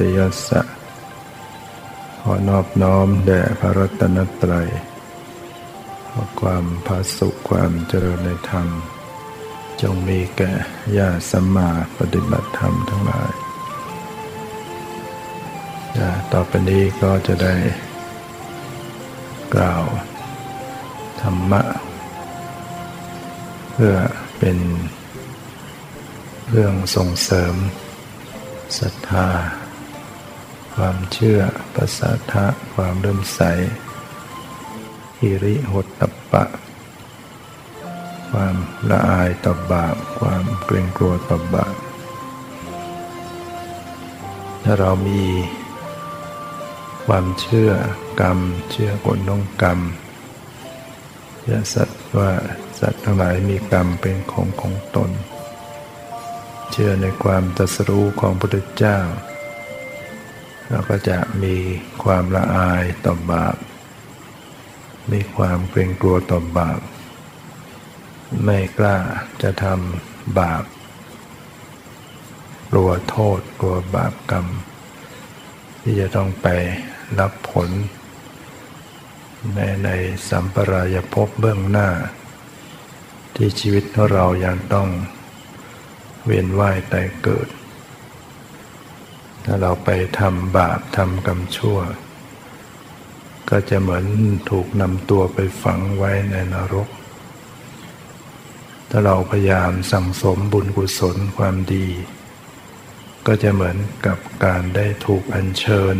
ตยสะ ขอนอบน้อมแด่พระรัตนตรัยขอความพาสุขความเจริญในธรรม จงมีแก่ญาสัมมาปฏิบัติธรรมทั้งหลายต่อไปนี้ก็จะได้กล่าวธรรมะ เพื่อเป็นเรื่องส่งเสริมศรัทธา ความเชื่อประสาทะความเริ่มใสอิริหดตปะ ความละอายต่อบาปความเกรงกลัวต่อบาปถ้าเรามีความเชื่อกรรม เชื่อผลของกรรมเชื่อสัตว์ว่าสัตว์ทั้งหลายมีกรรมเป็นของของตน เชื่อในความตรัสรู้ของพระพุทธเจ้า เราก็จะมีความละอายต่อบาป มีความเกรงกลัวต่อบาป ไม่กล้าจะทำบาป กลัวโทษ กลัวบาปกรรม ที่จะต้องไปรับผล ในในสัมปรายภพเบื้องหน้า ที่ชีวิตของเรายังต้องเวียนว่ายตายเกิด ถ้าเราไปทำบาปทำกรรมชั่ว ก็จะเหมือนถูกนำตัวไปฝังไว้ในนรก ถ้าเราพยายามสั่งสมบุญกุศลความดี ก็จะเหมือนกับการได้ถูกอัญเชิญ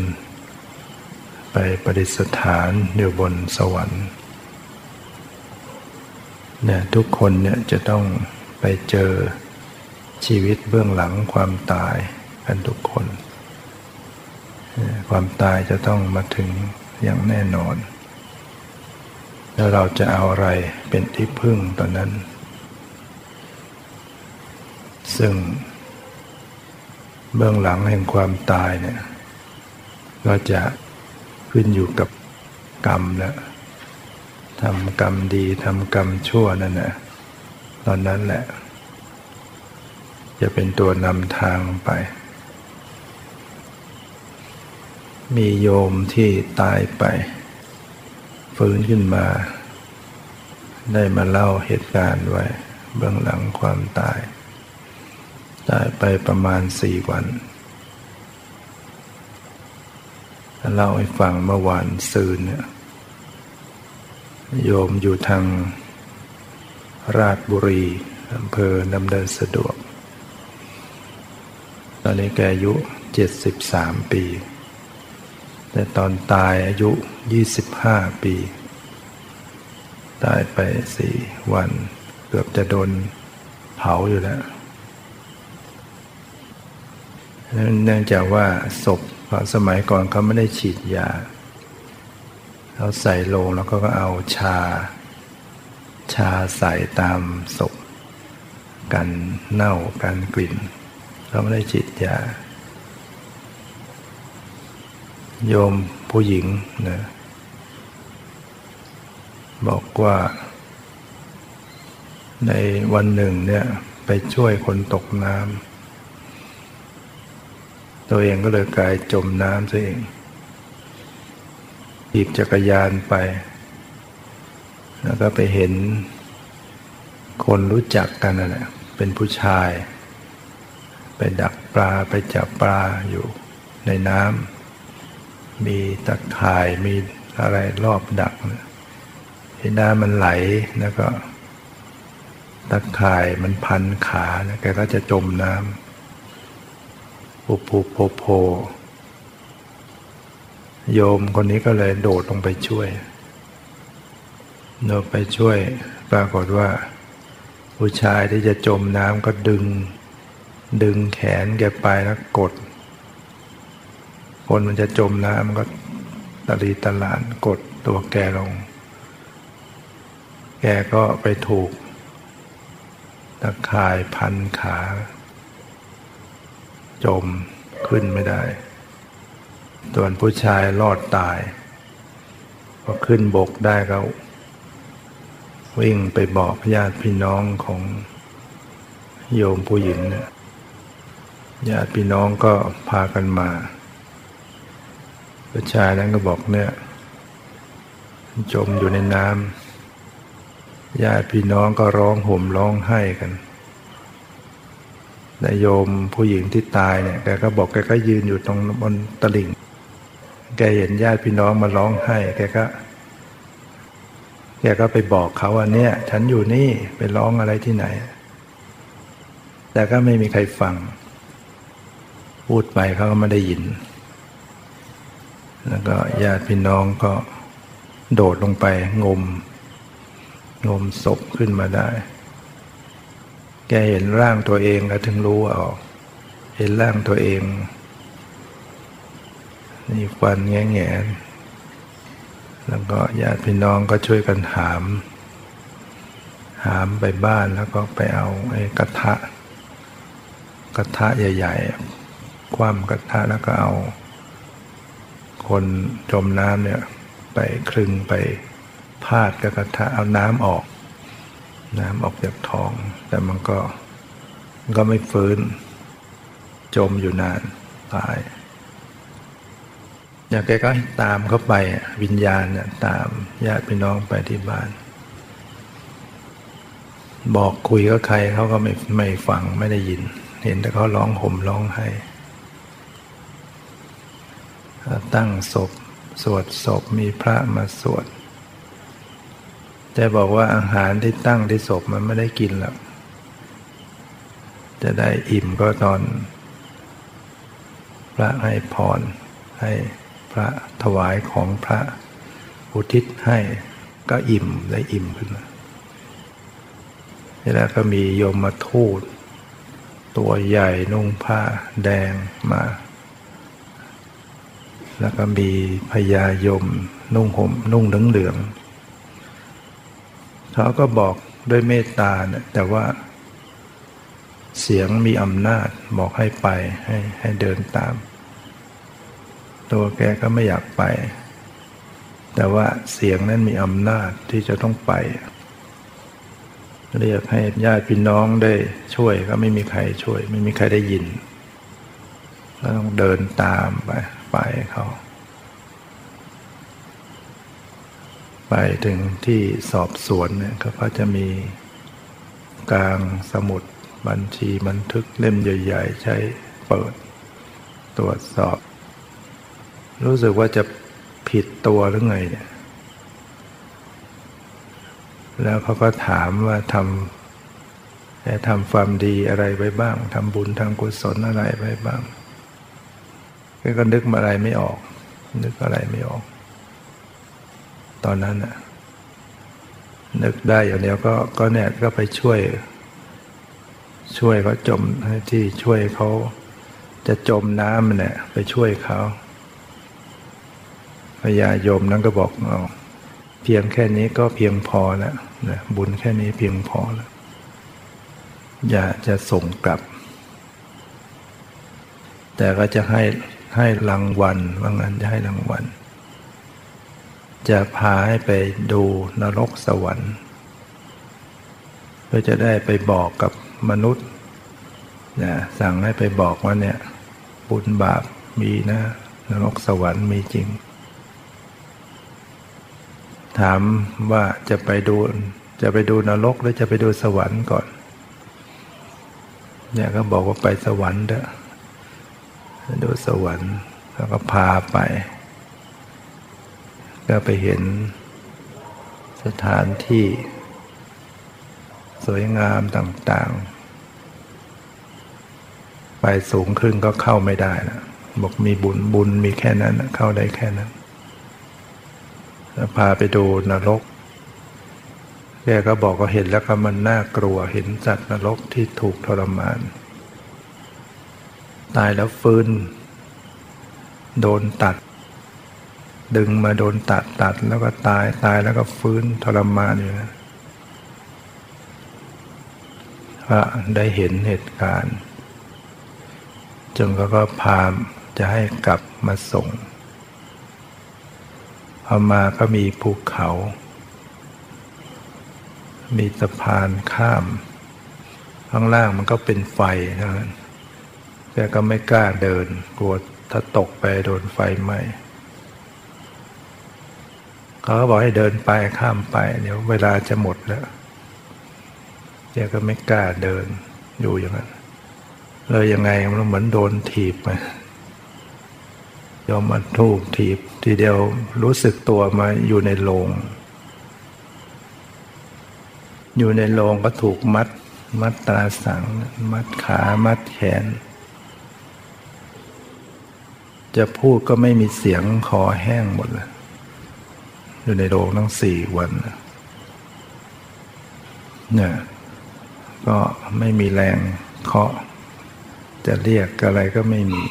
ไปประดิษฐานอยู่บนสวรรค์เนี่ยทุกคนเนี่ยจะต้องไปเจอชีวิตเบื้องหลังความตายกันทุกคน ความตายจะต้องมาถึงอย่างแน่นอน แล้วเราจะเอาอะไรเป็นที่พึ่งตอนนั้น ซึ่ง เบื้องหลังแห่งความตายเนี่ยก็จะขึ้นอยู่กับกรรมแล้วทำกรรมดีทำกรรมชั่วนั่นแหละตอนนั้นแหละ จะเป็นตัวนำทางไป มีโยมที่ตายไป ฟื้นขึ้นมา ได้มาเล่าเหตุการณ์ไว้ เบื้องหลังความตาย ตายไปประมาณสี่วันเล่าให้ฟังเมื่อวานซืนเนี่ยโยมอยู่ทางราชบุรีอำเภอนำเดินสะดวก ตอนนี้แกอายุเจ็ดสิบสามปี แต่ตอนตายอายุยี่สิบห้าปี ตายไปสี่วัน เกือบจะโดนเผาอยู่แล้วเนื่องจากว่าศพสมัยก่อนเขาไม่ได้ฉีดยาเขาใส่โลงแล้วก็เอาชา ชาใส่ตามศพกันเน่ากันกลิ่นเราไม่ได้จิตยา โยมผู้หญิงนะบอกว่า ในวันหนึ่งเนี่ยไปช่วยคนตกน้ำตัวเองก็เลยกลายจมน้ำซะเองหยิบจักรยานไป แล้วก็ไปเห็นคนรู้จักกันนั่นแหละเป็นผู้ชาย ไปดักปลาไปจับปลาอยู่ในน้ำ มีตะข่ายมีอะไรรอบดักที่น้ำมันไหลแล้วก็ตะข่ายมันพันขาแล้วแกก็จะจมน้ำปุปุโพโพโยมคนนี้ก็เลยโดดลงไปช่วยโดดไปช่วย ปรากฏว่า ผู้ชายที่จะจมน้ำก็ดึง ดึงแขนแกไปแล้วกด คนมันจะจมน้ำมันก็ตะลีตะลานกดตัวแกลง แกก็ไปถูก ตะข่ายพันขา จมขึ้นไม่ได้ส่วนผู้ชายรอดตาย พอขึ้นบกได้ก็วิ่งไปบอกญาติพี่น้องของโยมผู้หญิงเนี่ยญาติพี่น้องก็พากันมา ผู้ชายนั้นก็บอกเนี่ยจมอยู่ในน้ำญาติพี่น้องก็ร้องห่มร้องไห้กันนายโยมผู้หญิงที่ตายเนี่ยแกก็บอกแกก็ยืนอยู่ตรงบนตลิ่ง แกเห็นญาติพี่น้องมาร้องไห้แกก็ แกก็ไปบอกเขาว่าเนี่ย ฉันอยู่นี่ไปร้องอะไรที่ไหน แต่ก็ไม่มีใครฟัง พูดไปเขาก็ไม่ได้ยิน แล้วก็ญาติพี่น้องก็โดดลงไปงม งมศพขึ้นมาได้ แกเห็นร่างตัวเองแล้วถึงรู้ออก เห็นร่างตัวเอง นี่ควันแง่แง่แล้วก็ญาติพี่น้องก็ช่วยกันหาม หามไปบ้านแล้วก็ไปเอาไอ้กระทะ กระทะใหญ่ๆคว่ำกระทะแล้วก็เอา คนจมน้ำเนี่ยไปคลึงไปพาดกับกระทะเอาน้ำออก น้ำออกจากท้อง แต่มันก็มันก็ไม่ฟื้น จมอยู่นานตาย อยากแกก็ตามเข้าไปวิญญาณเนี่ยตามญาติพี่น้องไปที่บ้าน บอกคุยกับใครเขาก็ไม่ไม่ฟังไม่ได้ยิน เห็นแต่เขาร้องห่มร้องไห้ ตั้งศพ สวดศพมีพระมาสวดจะบอกว่าอาหารที่ตั้งที่ศพมันไม่ได้กินหรอกจะได้อิ่มก็ตอน พระให้พร ให้พระถวายของพระอุทิศให้ก็อิ่มได้อิ่มขึ้นมาแล้วก็มีโยมมาทูต ตัวใหญ่นุ่งผ้าแดงมา แล้วก็มีพญายม นุ่งห่มนุ่งเหลืองเหลืองเขาก็บอกด้วยเมตตาเนี่ยแต่ว่า เสียงมีอำนาจบอกให้ไปให้ให้เดินตาม ตัวแกก็ไม่อยากไป แต่ว่าเสียงนั้นมีอำนาจที่จะต้องไป เรียกให้ญาติพี่น้องได้ช่วยก็ไม่มีใครช่วย ไม่มีใครได้ยินแล้วต้องเดินตามไป ไปเขาไปถึงที่สอบสวนเนี่ยก็จะมีกลางสมุดบัญชีบันทึกเล่มใหญ่ ๆ ใช้เปิด ตรวจสอบ รู้สึกว่าจะผิดตัวหรือไงเนี่ยแล้วเขาก็ถามว่าทำแต่ทำความดีอะไรไปบ้างทำบุญทำกุศลอะไรไปบ้าง ก็นึกอะไรไม่ออก นึกอะไรไม่ออก ตอนนั้นน่ะนึกได้อย่างเดียวก็ก็เนี่ยก็ไปช่วย ช่วยเขาจมที่ช่วยเขาจะจมน้ำเนี่ย ไปช่วยเขาพญายมนั้นก็บอกเอาเพียงแค่นี้ก็เพียงพอแล้วนะบุญแค่นี้เพียงพอแล้ว อย่าจะส่งกลับ แต่ก็จะให้ ให้รางวัลว่างั้นจะให้รางวัล จะพาให้ไปดูนรกสวรรค์เพื่อจะได้ไปบอกกับมนุษย์นะสั่งให้ไปบอกว่าเนี่ยบุญบาปมีนะนรกสวรรค์มีจริง ถามว่าจะไปดูจะไปดูนรกหรือจะไปดูสวรรค์ก่อนเนี่ยก็บอกว่าไปสวรรค์เด้อ ดูสวรรค์แล้วก็พาไป ก็ไปเห็นสถานที่ สวยงามต่างๆ ไปสูงขึ้นก็เข้าไม่ได้นะบอกมีบุญบุญมีแค่นั้นเข้าได้แค่นั้นแล้วพาไปดูนรก แกก็บอกว่าเห็นแล้วก็มันน่ากลัว เห็นสัตว์นรกที่ถูกทรมาน ตายแล้วฟื้น โดนตัด ดึงมาโดนตัดตัดแล้วก็ตายตายแล้วก็ฟื้นทรมานอยู่นะพระได้เห็นเหตุการณ์จนเขาก็พามจะให้กลับมาส่งพอมาก็มีภูเขา มีสะพานข้าม ข้างล่างมันก็เป็นไฟเท่านั้น แกก็ไม่กล้าเดิน กลัวถ้าตกไปโดนไฟไหม้เขาบอกให้เดินไปข้ามไป เดี๋ยวเวลาจะหมดแล้วแกก็ไม่กล้าเดินอยู่อย่างนั้นเลยยังไงมันเหมือนโดนถีบไปยอมมาทูกถีบ ทีเดียวรู้สึกตัวมาอยู่ในโรงอยู่ในโรงก็ถูกมัด มัดตาสัง มัดขา มัดแขน จะพูดก็ไม่มีเสียงคอแห้งหมดเลยอยู่ในโรงตั้งสี่วันเนี่ยก็ไม่มีแรงเคาะ จะเรียกอะไรก็ไม่มี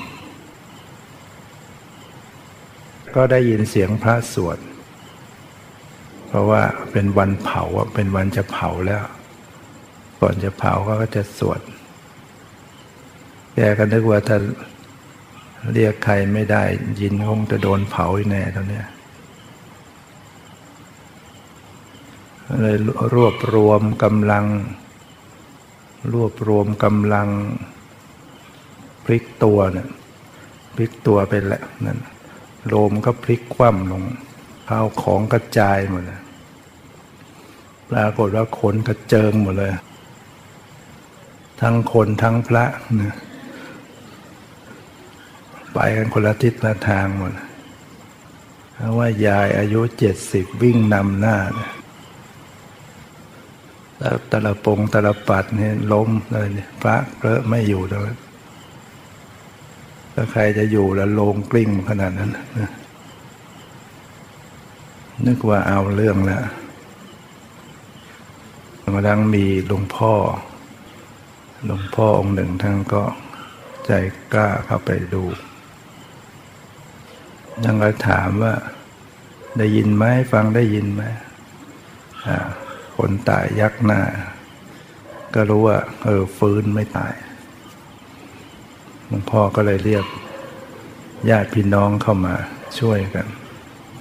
ก็ได้ยินเสียงพระสวดเพราะว่าเป็นวันเผาเป็นวันจะเผาแล้ว ก่อนจะเผาก็จะสวดแกก็นึกว่าถ้า เรียกใครไม่ได้ ยินคงจะโดนเผาแน่ตอนนี้เลยรวบรวมกำลัง รวบรวมกำลังพลิกตัวเนี่ยพลิกตัวไปแหละนั่นโลมก็พลิกคว่ำลงข้าวของกระจายหมดเลยปรากฏว่าขนกระเจิงหมดเลย ทั้งคนทั้งพระเนี่ย ไปกันคนละทิศละทางหมดเพราะว่ายายอายุเจ็ดสิบวิ่งนำหน้าแล้วตะละปงตะละปัดเนี่ยล้มเลยพระเพลไม่อยู่เลยถ้าใครจะอยู่แล้วลงกลิ้งขนาดนั้นนึกว่าเอาเรื่องแล้วมาดังมีหลวงพ่อ หลวงพ่อองค์หนึ่งท่านก็ใจกล้าเข้าไปดู ท่านก็ถามว่า ได้ยินไหมฟังได้ยินไหมคนตายยักหน้า ก็รู้ว่า เออฟื้นไม่ตายหลวงพ่อก็เลยเรียกญาติพี่น้องเข้ามาช่วยกัน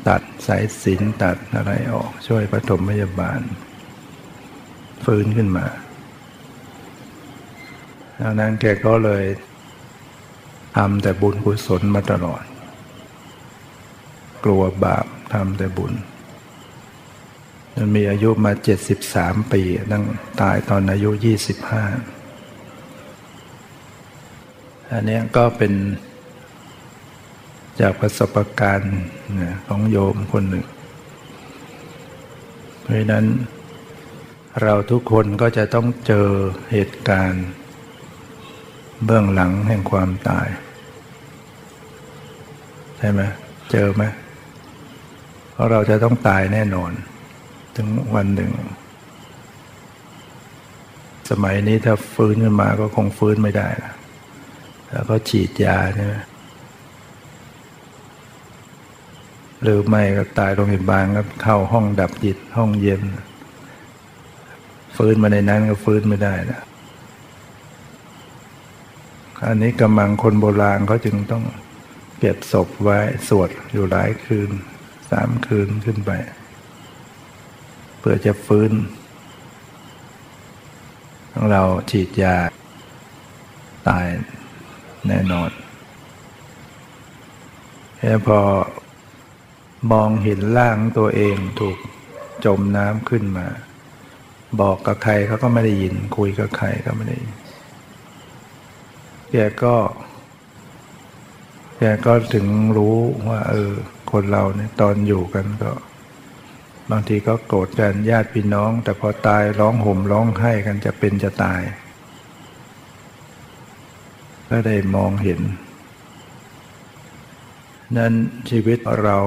ตัดสายสินตัดอะไรออกช่วยปฐมพยาบาล ฟื้นขึ้นมาดังนั้นแกก็เลยทำแต่บุญกุศลมาตลอด กลัวบาปทำแต่บุญมันมีอายุมาเจ็ดสิบสามปีนั่งตายตอนอายุยี่สิบห้าอันนี้ก็เป็นจากประสบการณ์ของโยมคนหนึ่ง เพราะนั้นเราทุกคนก็จะต้องเจอเหตุการณ์เบื้องหลังแห่งความตาย ใช่ไหมเจอไหม ราะเราจะต้องตายแน่นอน ถึงวันหนึ่ง สมัยนี้ถ้าฟื้นขึ้นมาก็คงฟื้นไม่ได้นะแล้วก็ฉีดยาใช่ไหมหรือไม่ก็ตายโรงพยาบาลก็เข้าห้องดับจิตห้องเย็น ฟื้นมาในนั้นก็ฟื้นไม่ได้นะอันนี้กำลังคนโบราณเขาจึงต้องเก็บศพไว้สวดอยู่หลายคืน สามคืนขึ้นไป เพื่อจะฟื้น ของเราฉีดยา ตายแน่นอนแค่พอมองเห็นร่างตัวเองถูกจมน้ำขึ้นมา บอกกับใครเขาก็ไม่ได้ยิน คุยกับใครก็ไม่ได้ยินแกก็แกก็ถึงรู้ว่า เออ คนเราเนี่ยตอนอยู่กันก็ บางทีก็โกรธกันญาติพี่น้อง แต่พอตายร้องห่มร้องไห้กันจะเป็นจะตายก็ได้มองเห็น นั้นชีวิตเรา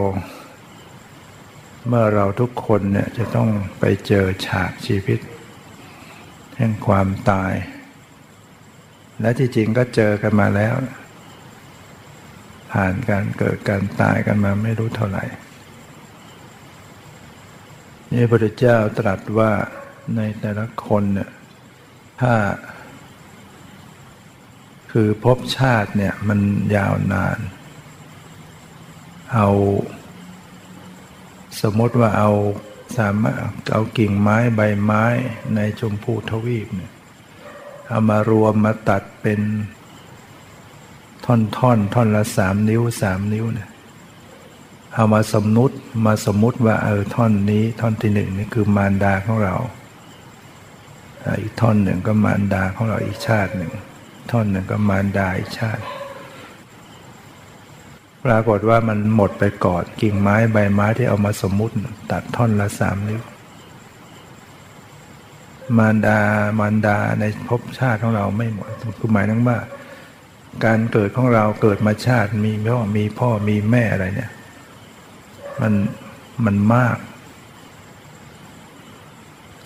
เมื่อเราทุกคนเนี่ยจะต้องไปเจอฉากชีวิต แห่งความตาย และที่จริงก็เจอกันมาแล้ว ผ่านการเกิดการตายกันมาไม่รู้เท่าไหร่นี่พระพุทธเจ้าตรัสว่าในแต่ละคนเนี่ยถ้า คือภพชาติเนี่ยมันยาวนาน เอาสมมติว่าเอาสามารถเอากิ่งไม้ใบไม้ในชมพูทวีปเนี่ยเอามารวมมาตัดเป็น ท่อนท่อนท่อนละสามนิ้วสามนิ้วเนี่ยเอามาสมมุติมาสมมุติว่าเออท่อนนี้ท่อนที่หนึ่งนี่คือมารดาของเราอีกท่อนหนึ่งก็มารดาของเราอีกชาติหนึ่งท่อนหนึ่งก็มารดาอีกชาติ ปรากฏว่ามันหมดไปก่อนกิ่งไม้ใบไม้ที่เอามาสมมุติ ตัดท่อนละสามนิ้วมารดามารดาในภพชาติของเราไม่หมดคือหมายถึงว่า การเกิดของเราเกิดมาชาติมีพ่อมีพ่อมีแม่อะไรเนี่ย มันมันมาก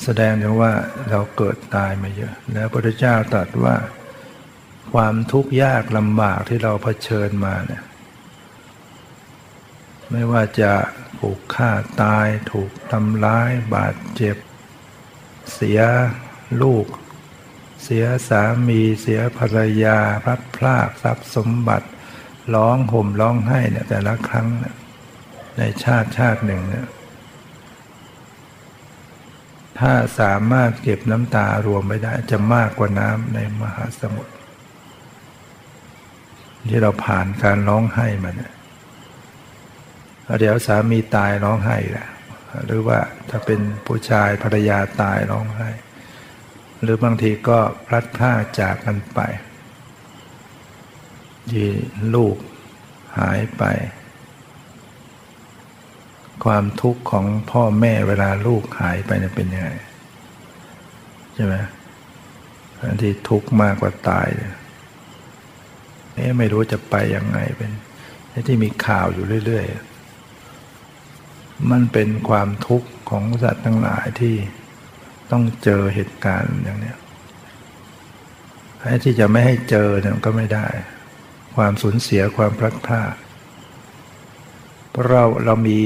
แสดงถึงว่าเราเกิดตายมาเยอะ แล้วพระพุทธเจ้าตรัสว่า ความทุกข์ยากลำบากที่เราเผชิญมาเนี่ย ไม่ว่าจะถูกฆ่าตายถูกทำร้ายบาดเจ็บ เสียลูก เสียสามีเสียภรรยาพลัดพรากทรัพย์สมบัติร้องห่มร้องไห้เนี่ยแต่ละครั้งเนี่ยในชาติชาติหนึ่งเนี่ยถ้าสามารถเก็บน้ำตารวมไม่ได้จะมากกว่าน้ำในมหาสมุทรที่เราผ่านการร้องไห้มาเนี่ยเดี๋ยวสามีตายร้องไห้แหละหรือว่าถ้าเป็นผู้ชายภรรยาตายร้องไห้ หรือบางทีก็พลัดพรากจากกันไปที่ลูกหายไป ความทุกข์ของพ่อแม่เวลาลูกหายไปเนี่ยเป็นยังไงใช่ไหมอันที่ทุกข์มากกว่าตายเนี่ยไม่รู้จะไปยังไงเป็นที่มีข่าวอยู่เรื่อย ๆ มันเป็นความทุกข์ของสัตว์ทั้งหลายที่ ต้องเจอเหตุการณ์อย่างนี้ไอ้ที่จะไม่ให้เจอเนี่ยก็ไม่ได้ ความสูญเสียความพลัดพรากเพราะเราเรามี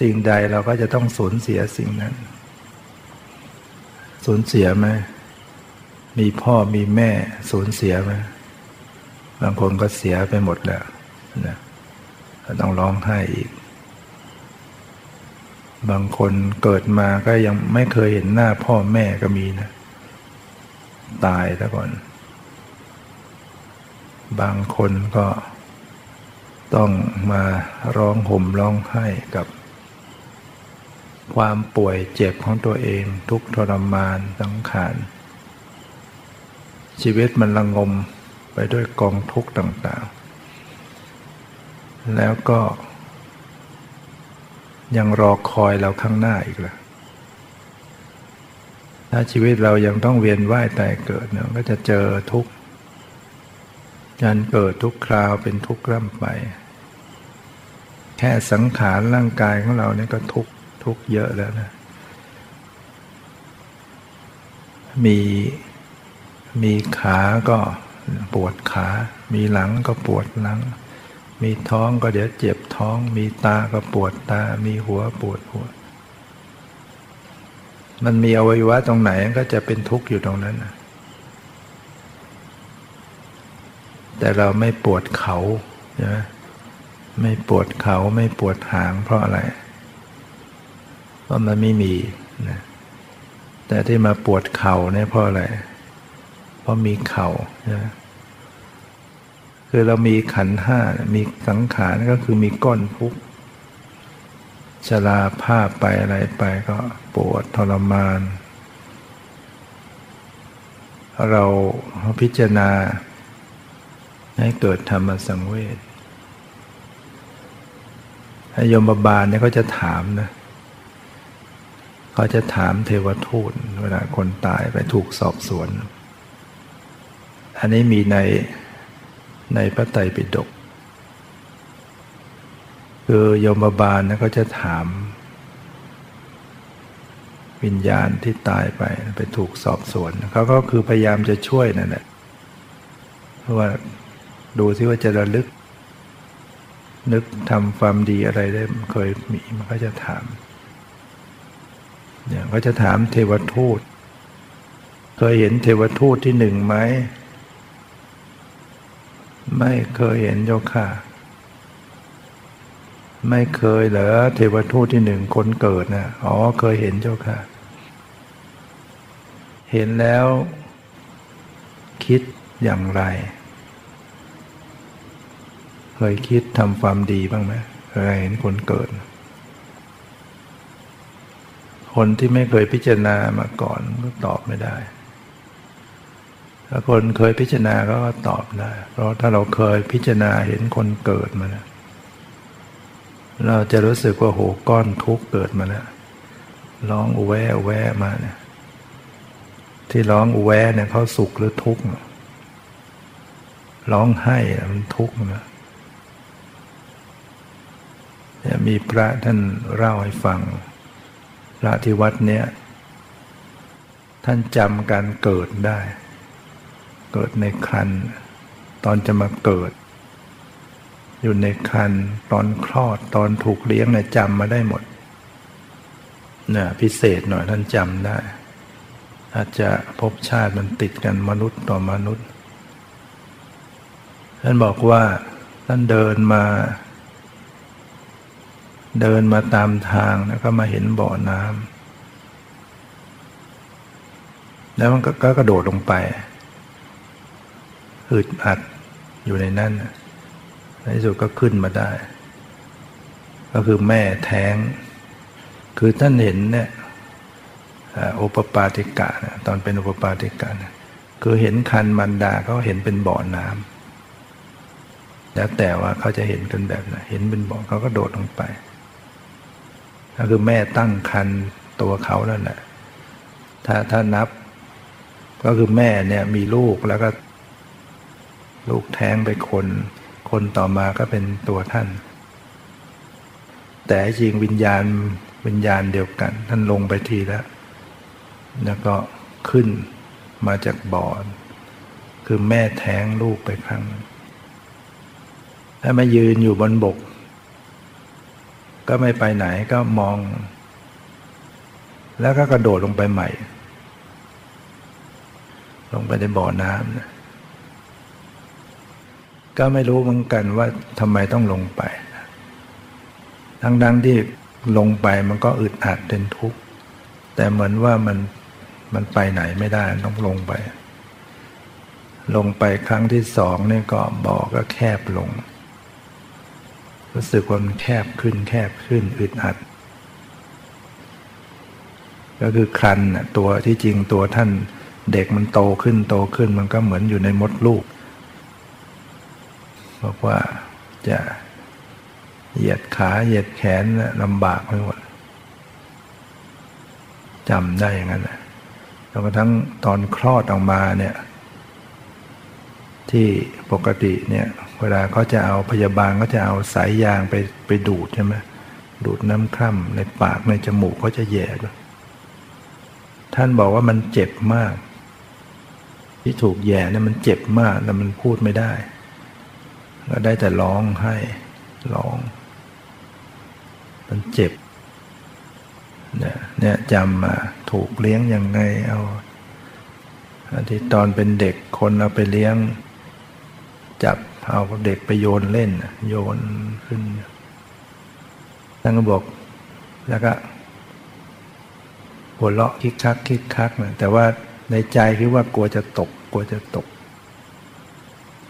สิ่งใดเราก็จะต้องสูญเสียสิ่งนั้น สูญเสียไหมมีพ่อมีแม่สูญเสียไหมบางคนก็เสียไปหมดแล้วนะต้องร้องไห้อีก บางคนเกิดมาก็ยังไม่เคยเห็นหน้าพ่อแม่ก็มีนะ ตายซะก่อน บางคนก็ต้องมาร้องห่มร้องไห้กับ ความป่วยเจ็บของตัวเอง ทุกทรมานสังขารชีวิตมันระงมไปด้วยกองทุกข์ต่างๆ แล้วก็ ยังรอคอยเราข้างหน้าอีกละถ้าชีวิตเรายังต้องเวียนว่ายตายเกิดเนี่ยก็จะเจอทุกข์การเกิดทุกคราวเป็นทุกข์ร่ำไป แค่สังขารร่างกายของเราเนี่ยก็ทุกข์ทุกข์เยอะแล้วนะ มีมีขาก็ปวดขา มีหลังก็ปวดหลัง มีท้องก็เดี๋ยวเจ็บท้อง มีตาก็ปวดตา มีหัวปวดหัว มันมีอวัยวะตรงไหนก็จะเป็นทุกข์อยู่ตรงนั้นนะแต่เราไม่ปวดเขาใช่ไหมไม่ปวดเขาไม่ปวดหางเพราะอะไร เพราะมันไม่มีนะแต่ที่มาปวดเข่าเนี่ยเพราะอะไร เพราะมีเข่าใช่ไหม คือเรามีขันห้ามีสังขารก็คือมีก้อนทุกข์ชราภาพไปอะไรไปก็ปวดทรมาน เราพิจารณา ให้เกิดธรรมสังเวชยมบาลเนี่ยเขจะถามนะเขาจะถามเทวทูตเวลาคนตายไปถูกสอบสวน อันนี้มีใน ในพระไตรปิฎกคือโยมบาลนะเขาจะถาม วิญญาณที่ตายไปไปถูกสอบสวนเขาก็คือพยายามจะช่วยนั่นแหละเพราะว่าดูซิว่าจะระลึก นึกทำความดีอะไรได้เคยมีมันก็จะถามเนี่ยก็จะถามเทวทูต เคยเห็นเทวทูตที่หนึ่งไหม ไม่เคยเห็นโยค่ะ ไม่เคยเหรอเทวทูตที่หนึ่งคนเกิดนะอ๋อเคยเห็นเจ้าค่ะ เห็นแล้ว คิดอย่างไร เคยคิดทำความดีบ้างไหมเคยเห็นคนเกิด คนที่ไม่เคยพิจารณามาก่อนก็ตอบไม่ได้ ถ้าคนเคยพิจารณาก็ตอบได้ เพราะถ้าเราเคยพิจารณาเห็นคนเกิดมาแล้วเราจะรู้สึกว่าโหก้อนทุกข์เกิดมาแล้วร้องอุแวอุแวมาเนี่ย ที่ร้องอุแวเนี่ยเขาสุขหรือทุกข์ร้องไห้มันทุกข์นะมีพระท่านเล่าให้ฟัง พระที่วัดเนี้ยท่านจำการเกิดได้ เกิดในครันตอนจะมาเกิด อยู่ในครันตอนคลอดตอนถูกเลี้ยงเนี่ยจำมาได้หมดเนี่ยพิเศษหน่อยท่านจำได้ อาจจะพบชาติมันติดกันมนุษย์ต่อมนุษย์ ท่านบอกว่าท่านเดินมา เดินมาตามทางแล้วก็มาเห็นบ่อน้ำแล้วมันก็กระโดดลงไป อึดอัดอยู่ในนั้นในที่สุดก็ขึ้นมาได้ ก็คือแม่แท้ง คือท่านเห็นเนี่ยโอปปาติกะนะตอนเป็นโอปปาติกะนะคือเห็นคันมันดาเขาเห็นเป็นบ่อน้ำแล้วแต่ว่าเขาจะเห็นกันแบบไหนเห็นเป็นบ่อเขาก็โดดลงไปก็คือแม่ตั้งคันตัวเขาแล้วแหละถ้าถ้านับ ก็คือแม่เนี่ยมีลูกแล้วก็ ลูกแท้งไปคน คนต่อมาก็เป็นตัวท่าน แต่จริงวิญญาณวิญญาณเดียวกัน ท่านลงไปทีแล้ว แล้วก็ขึ้นมาจากบ่อคือแม่แท้งลูกไปครั้ง ถ้ามายืนอยู่บนบก ก็ไม่ไปไหนก็มอง แล้วก็กระโดดลงไปใหม่ ลงไปในบ่อน้ำนะ ก็ไม่รู้เหมือนกันว่าทำไมต้องลงไป ทั้งๆที่ลงไปมันก็อึดอัดเป็นทุกข์แต่เหมือนว่ามันมันไปไหนไม่ได้ต้องลงไป ลงไปครั้งที่สองนี่ก็บ่อก็แคบลง รู้สึกว่ามันแคบขึ้นแคบขึ้นอึดอัด ก็คือครันตัวที่จริงตัวท่านเด็กมันโตขึ้นโตขึ้นมันก็เหมือนอยู่ในมดลูก บอกว่าจะเหยียดขาเหยียดแขนลำบากไปหมดจำได้อย่างนั้นนะจนกระทั่งตอนคลอดออกมาเนี่ย ที่ปกติเนี่ย เวลาเขาจะเอาพยาบาลก็จะเอาสายยางไปไปดูดใช่ไหมดูดน้ำคร่ำในปากในจมูกเขาจะแย่ด้วยท่านบอกว่ามันเจ็บมาก ที่ถูกแย่เนี่ยมันเจ็บมากแล้วมันพูดไม่ได้ ก็ได้แต่ร้องให้ร้อง มันเจ็บเนี่ยเนี่ยจำมาถูกเลี้ยงยังไงเอาที่ตอนเป็นเด็กคนเอาไปเลี้ยง จับเอาเด็กไปโยนเล่น โยนขึ้นท่านก็บอกแล้วก็หัวเราะคิกคักคิกคักนะแต่ว่าในใจคิดว่ากลัวจะตก กลัวจะตก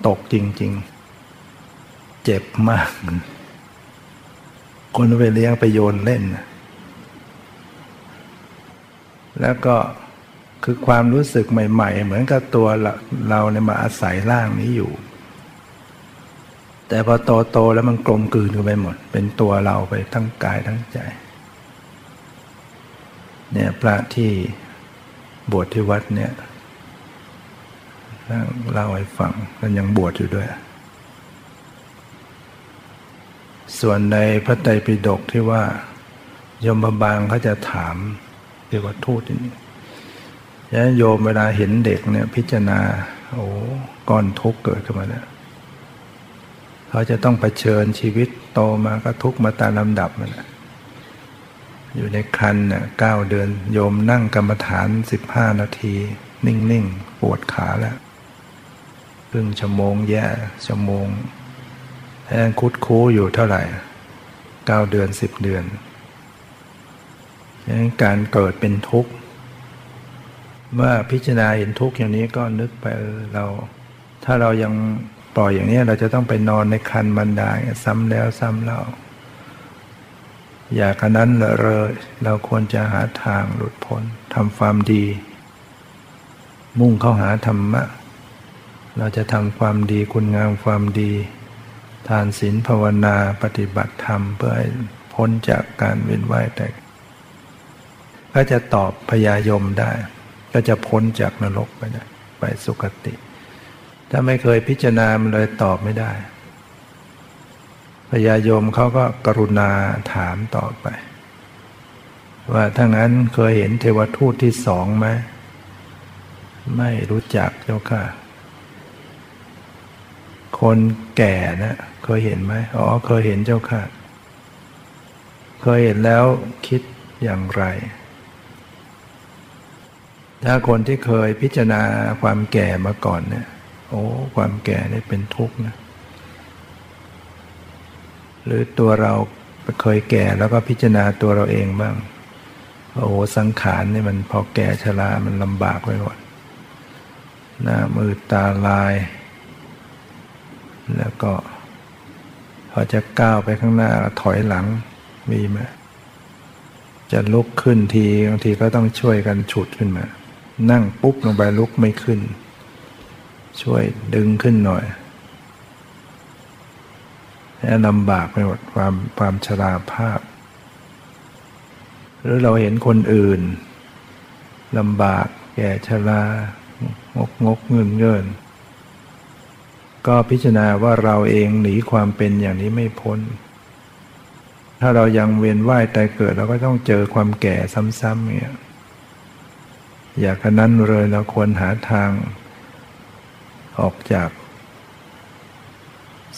ตกจริง ๆ เจ็บมาก คนไปเลี้ยงไปโยนเล่น แล้วก็คือความรู้สึกใหม่ ๆ เหมือนกับตัวเราเนี่ยมาอาศัยร่างนี้อยู่ แต่พอโตโตแล้วมันกลมกลืนกันไปหมด เป็นตัวเราไปทั้งกายทั้งใจ เนี่ยพระที่บวชที่วัดเนี่ยเล่าให้ฟังกันยังบวชอยู่ด้วย ส่วนในพระไตรปิฎกที่ว่ายมบาลเขาจะถามเกี่ยวกับทูตนี่ยะโยมเวลาเห็นเด็กเนี่ยพิจารณา โอ้ก้อนทุกข์เกิดขึ้นมาแล้วเขาจะต้องเผชิญชีวิตโตมาก็ทุกมาตามลำดับมันอยู่ในคันเนี่ยเก้าเดือนโยมนั่งกรรมฐานสิบห้านาที นิ่ง ๆ ปวดขาแล้วครึ่งชั่วโมงแย่ชั่วโมง คุดคูอยู่เท่าไหร่เก้าเดือนสิบเดือนงการเกิดเป็นทุกข์ เมื่อพิจารณาเห็นทุกข์อย่างนี้ก็นึกไปเรา ถ้าเรายังปล่อยอย่างนี้เราจะต้องไปนอนในคันบันไดซ้ำแล้วซ้ำเล่าอย่ากันนั้นเลยเราควรจะหาทางหลุดพ้นทำความดี มุ่งเข้าหาธรรมะ เราจะทำความดีคุณงามความดี ทานศีลภาวนาปฏิบัติธรรมเพื่อให้พ้นจากการเวียนว่ายแต่ ก็จะตอบพยายมได้ ก็จะพ้นจากนรกไปได้ไปสุคติ ถ้าไม่เคยพิจารณามันเลยตอบไม่ได้พญายมเขาก็กรุณาถามต่อไป ว่าถ้างั้นเคยเห็นเทวทูตที่สองไหมไม่รู้จักเจ้าค่ะ คนแก่นะ เคยเห็นไหมอ๋อเคยเห็นเจ้าค่ะ เคยเห็นแล้วคิดอย่างไร ถ้าคนที่เคยพิจารณาความแก่มาก่อนเนี่ย โอ้ความแก่นี่เป็นทุกข์นะ หรือตัวเราเคยแก่แล้วก็พิจารณาตัวเราเองบ้าง โอ้โหสังขารนี่มันพอแก่ชรามันลำบากไปหมดหน้ามือตาลาย แล้วก็ อจะก้าวไปข้างหน้าถอยหลังมีไหมจะลุกขึ้นทีบางทีก็ต้องช่วยกันฉุดขึ้นมา นั่งปุ๊บลงไปลุกไม่ขึ้น ช่วยดึงขึ้นหน่อยแลำบากไปหมดความความชราภาพ หรือเราเห็นคนอื่นลำบากแก่ชรางกงกเงินเงิน ก็พิจารณาว่าเราเองหนีความเป็นอย่างนี้ไม่พ้น ถ้าเรายังเวียนว่ายตายเกิดเราก็ต้องเจอความแก่ซ้ำๆเนี่ยอยากนั้นเลยเราควรหาทาง ออกจาก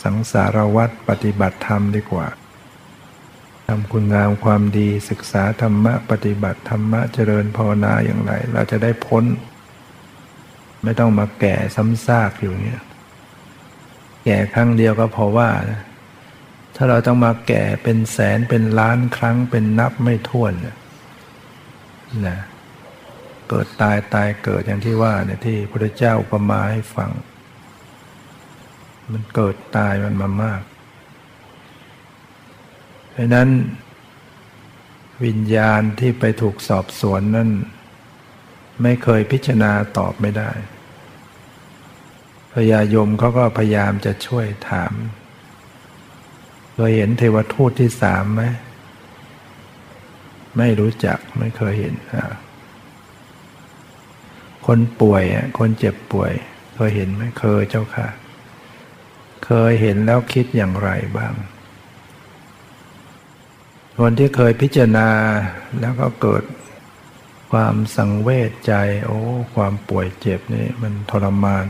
สังสารวัฏปฏิบัติธรรมดีกว่าทำคุณงามความดีศึกษาธรรมะปฏิบัติธรรมะเจริญภาวนาอย่างไร เราจะได้พ้น ไม่ต้องมาแก่ซ้ำซากอยู่เนี่ย แก่ครั้งเดียวก็พอว่านะถ้าเราต้องมาแก่เป็นแสนเป็นล้านครั้งเป็นนับไม่ถ้วนนะเกิดตายตายเกิดอย่างที่ว่าเนี่ยที่พระเจ้าอุปมาให้ฟัง มันเกิดตายมันมามากเพราะนั้น วิญญาณที่ไปถูกสอบสวนนั่น ไม่เคยพิจารณาตอบไม่ได้ พญายมเขาก็พยายามจะช่วยถามเคยเห็นเทวทูตที่สามไหมไม่รู้จักไม่เคยเห็นคนป่วยคนเจ็บป่วย เคยเห็นไหมเคยเจ้าค่ะ เคยเห็นแล้วคิดอย่างไรบ้างคนที่เคยพิจารณาแล้วก็เกิดความสังเวชใจ โอ้ ความป่วยเจ็บนี่มันทรมาน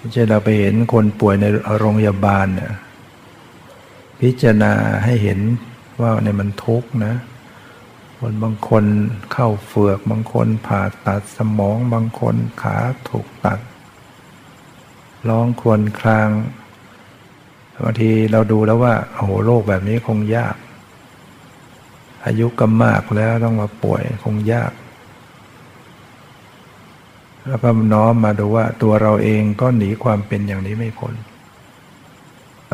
ไม่ใช่เราไปเห็นคนป่วยในโรงพยาบาลเนี่ยพิจารณาให้เห็นว่าในมันทุกข์นะ คนบางคนเข้าเฟือก บางคนผ่าตัดสมอง บางคนขาถูกตัด ร้องครวญคราง บางทีเราดูแล้วว่า โอ้โห โรคแบบนี้คงยาก อายุก็มากแล้วต้องมาป่วยคงยาก แล้วก็น้อมมาดูว่าตัวเราเองก็หนีความเป็นอย่างนี้ไม่พ้น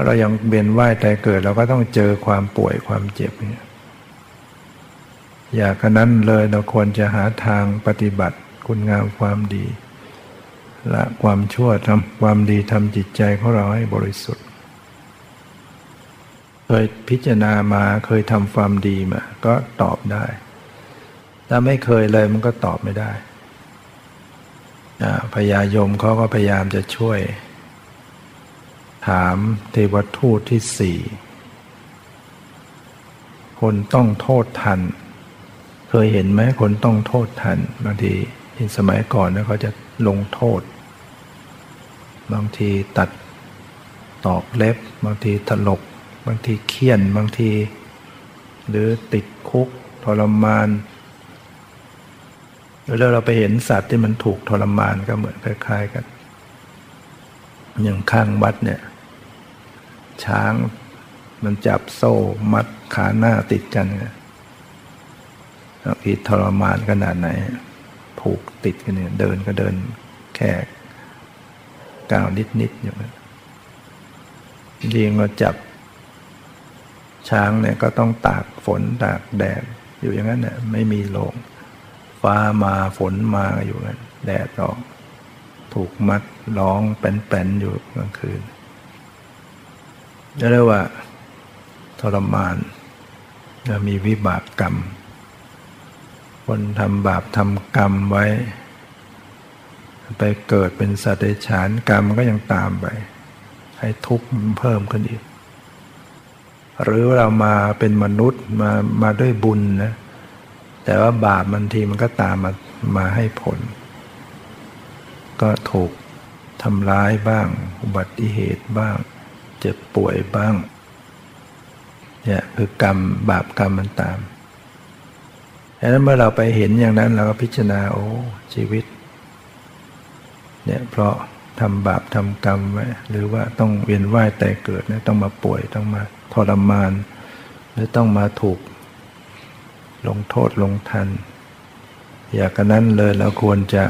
เรายังเบียนว่ายแต่เกิดเราก็ต้องเจอความป่วยความเจ็บเนี่ยอยากนั้นเลยเราควรจะหาทางปฏิบัติคุณงามความดีละความชั่วทำความดีทำจิตใจของเราให้บริสุทธิ์ เคยพิจารณามาเคยทำความดีมา ก็ตอบได้ ถ้าไม่เคยเลยมันก็ตอบไม่ได้ พญายมเขาก็พยายามจะช่วย ถามเทวทูตที่สี่คนต้องโทษทัน เคยเห็นไหมคนต้องโทษทันบางทีในสมัยก่อนนะเขาจะลงโทษ บางทีตัดตอกเล็บ บางทีถลก บางทีเคี่ยน บางที หรือติดคุกทรมาน แล้วเราไปเห็นสัตว์ที่มันถูกทรมานก็เหมือนคล้าย ๆ กัน อย่างข้างวัดเนี่ย ช้างมันจับโซ่มัดขาหน้าติดกันเนี่ยอีทรมานขนาดไหน ผูกติดกันเนี่ยเดินก็เดินแค่ก้าวนิดๆอย่างนั้นดีก็จับช้างเนี่ยก็ต้องตากฝนตากแดดอยู่อย่างนั้นเนี่ยไม่มีโลง ฟ้ามาฝนมาอยู่นั้นแดดออกถูกมัดร้องแป้นๆอยู่กลางคืนเรียกว่า ทรมานจะมีวิบากกรรม คนทำบาปทำกรรมไว้ ไปเกิดเป็นสัตว์เดรัจฉานกรรมก็ยังตามไป ให้ทุกข์เพิ่มขึ้นอีก หรือเรามาเป็นมนุษย์มามาด้วยบุญนะ แต่ว่าบาปบางทีมันก็ตามมามาให้ผล ก็ถูกทำร้ายบ้าง อุบัติเหตุบ้าง เจ็บป่วยบ้างเนี่ยคือกรรมบาปกรรมมันตามดังนั้นเมื่อเราไปเห็นอย่างนั้นเราก็พิจารณาโอ้ชีวิตเนี่ยเพราะทำบาปทำกรรมไว้หรือว่าต้องเวียนว่ายแต่เกิดเนี่ยต้องมาป่วยต้องมาทรมาน หรือต้องมาถูก ลงโทษลงทัน อยากกันนั้นเลยเราควรจะ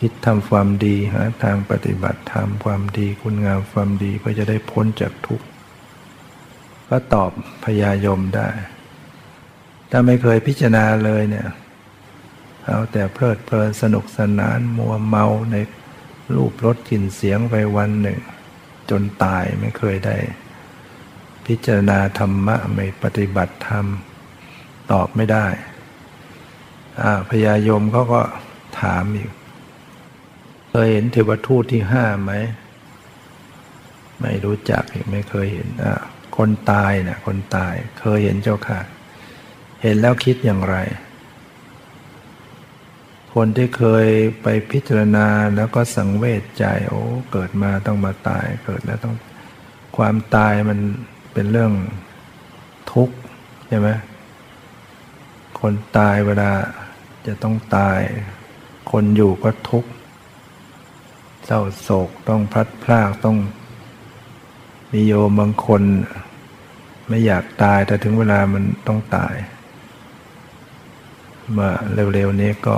คิดทำความดีหาทางปฏิบัติทำความดีคุณงามความดีเพื่อจะได้พ้นจากทุกข์ก็ตอบพยายมได้ ถ้าไม่เคยพิจารณาเลยเนี่ยเอาแต่เพลิดเพลินสนุกสนานมัวเมาในรูปรสกลิ่นเสียงไปวันหนึ่ง จนตายไม่เคยได้ พิจารณาธรรมะไม่ปฏิบัติธรรม ตอบไม่ได้พยายมเขาก็ถามอีกเคยเห็นเทวทูตที่ห้าไหม ไม่รู้จักไม่เคยเห็นคนตายนะคนตาย เคยเห็นเจ้าค่ะ เห็นแล้วคิดอย่างไร คนที่เคยไปพิจารณาแล้วก็สังเวชใจ โอ้เกิดมาต้องมาตาย เกิดแล้วต้อง ความตายมันเป็นเรื่องทุกข์ใช่ไหม คนตายเวลาจะต้องตาย คนอยู่ก็ทุกข์เศร้าโศกต้องพลัดพรากต้อง มีโยมบางคน ไม่อยากตายแต่ถึงเวลามันต้องตาย มาเร็วๆนี้ก็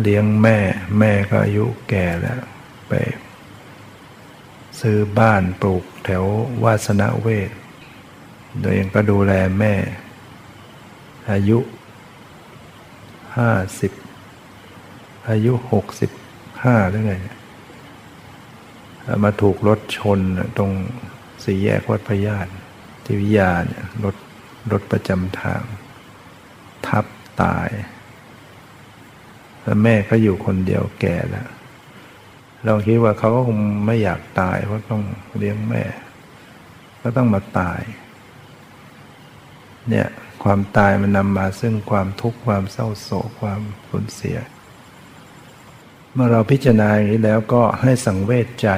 เลี้ยงแม่แม่ก็อายุแก่แล้ว ไป ซื้อบ้านปลูกแถววาสนาเวทโดยเองก็ดูแลแม่ อายุห้าสิบอายุหกสิบห้าหรือไงมาถูกรถชนตรงสี่แยกวัดพญาตทิวิยาเนี่ยรถรถประจำทาง ทับตาย แล้วแม่ก็อยู่คนเดียวแก่แล้วเราคิดว่าเขาก็คงไม่อยากตาย เพราะต้องเลี้ยงแม่ ก็ต้องมาตาย เนี่ย ความตายมันนำมาซึ่งความทุกข์ความเศร้าโศกความสูญเสีย เมื่อเราพิจารณาอย่างนี้แล้วก็ให้สังเวชใจ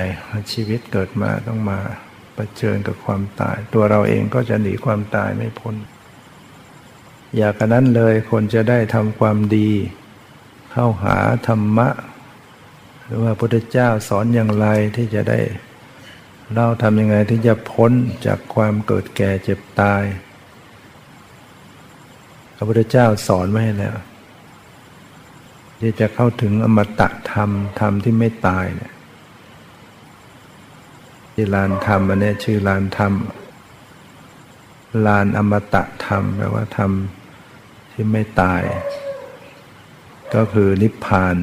ชีวิตเกิดมาต้องมาปเชิญกับความตาย ตัวเราเองก็จะหนีความตายไม่พ้น อยากนั้นเลยคนจะได้ทำความดี เข้าหาธรรมะ หรือว่าพระพุทธเจ้าสอนอย่างไรที่จะได้ เราทำยังไงที่จะพ้นจากความเกิดแก่เจ็บตาย ระพุทธเจ้าสอนไว้แล้วที่จะเข้าถึงอมตะธรรมธรรมที่ไม่ตายเนี่ยที่ลานธรรมอันนี้ชื่อลานธรรม ลานอมตะธรรมแปลว่าธรรมที่ไม่ตาย ก็คือนิพพาน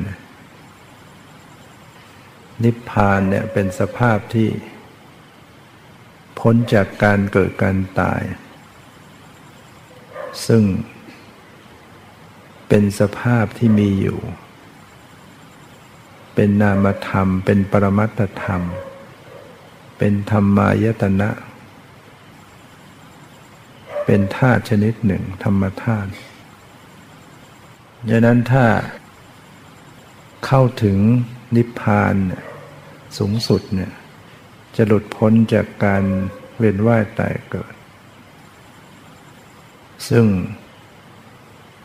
นิพพานเนี่ยเป็นสภาพที่พ้นจากการเกิดการตาย ซึ่ง เป็นสภาพที่มีอยู่ เป็นนามธรรม เป็นปรมัตธรรม เป็นธรรมายตนะ เป็นธาตุชนิดหนึ่ง ธรรมธาตุดังนั้นถ้าเข้าถึงนิพพานสูงสุดเนี่ยจะหลุดพ้นจากการเวียนว่ายตายเกิด ซึ่ง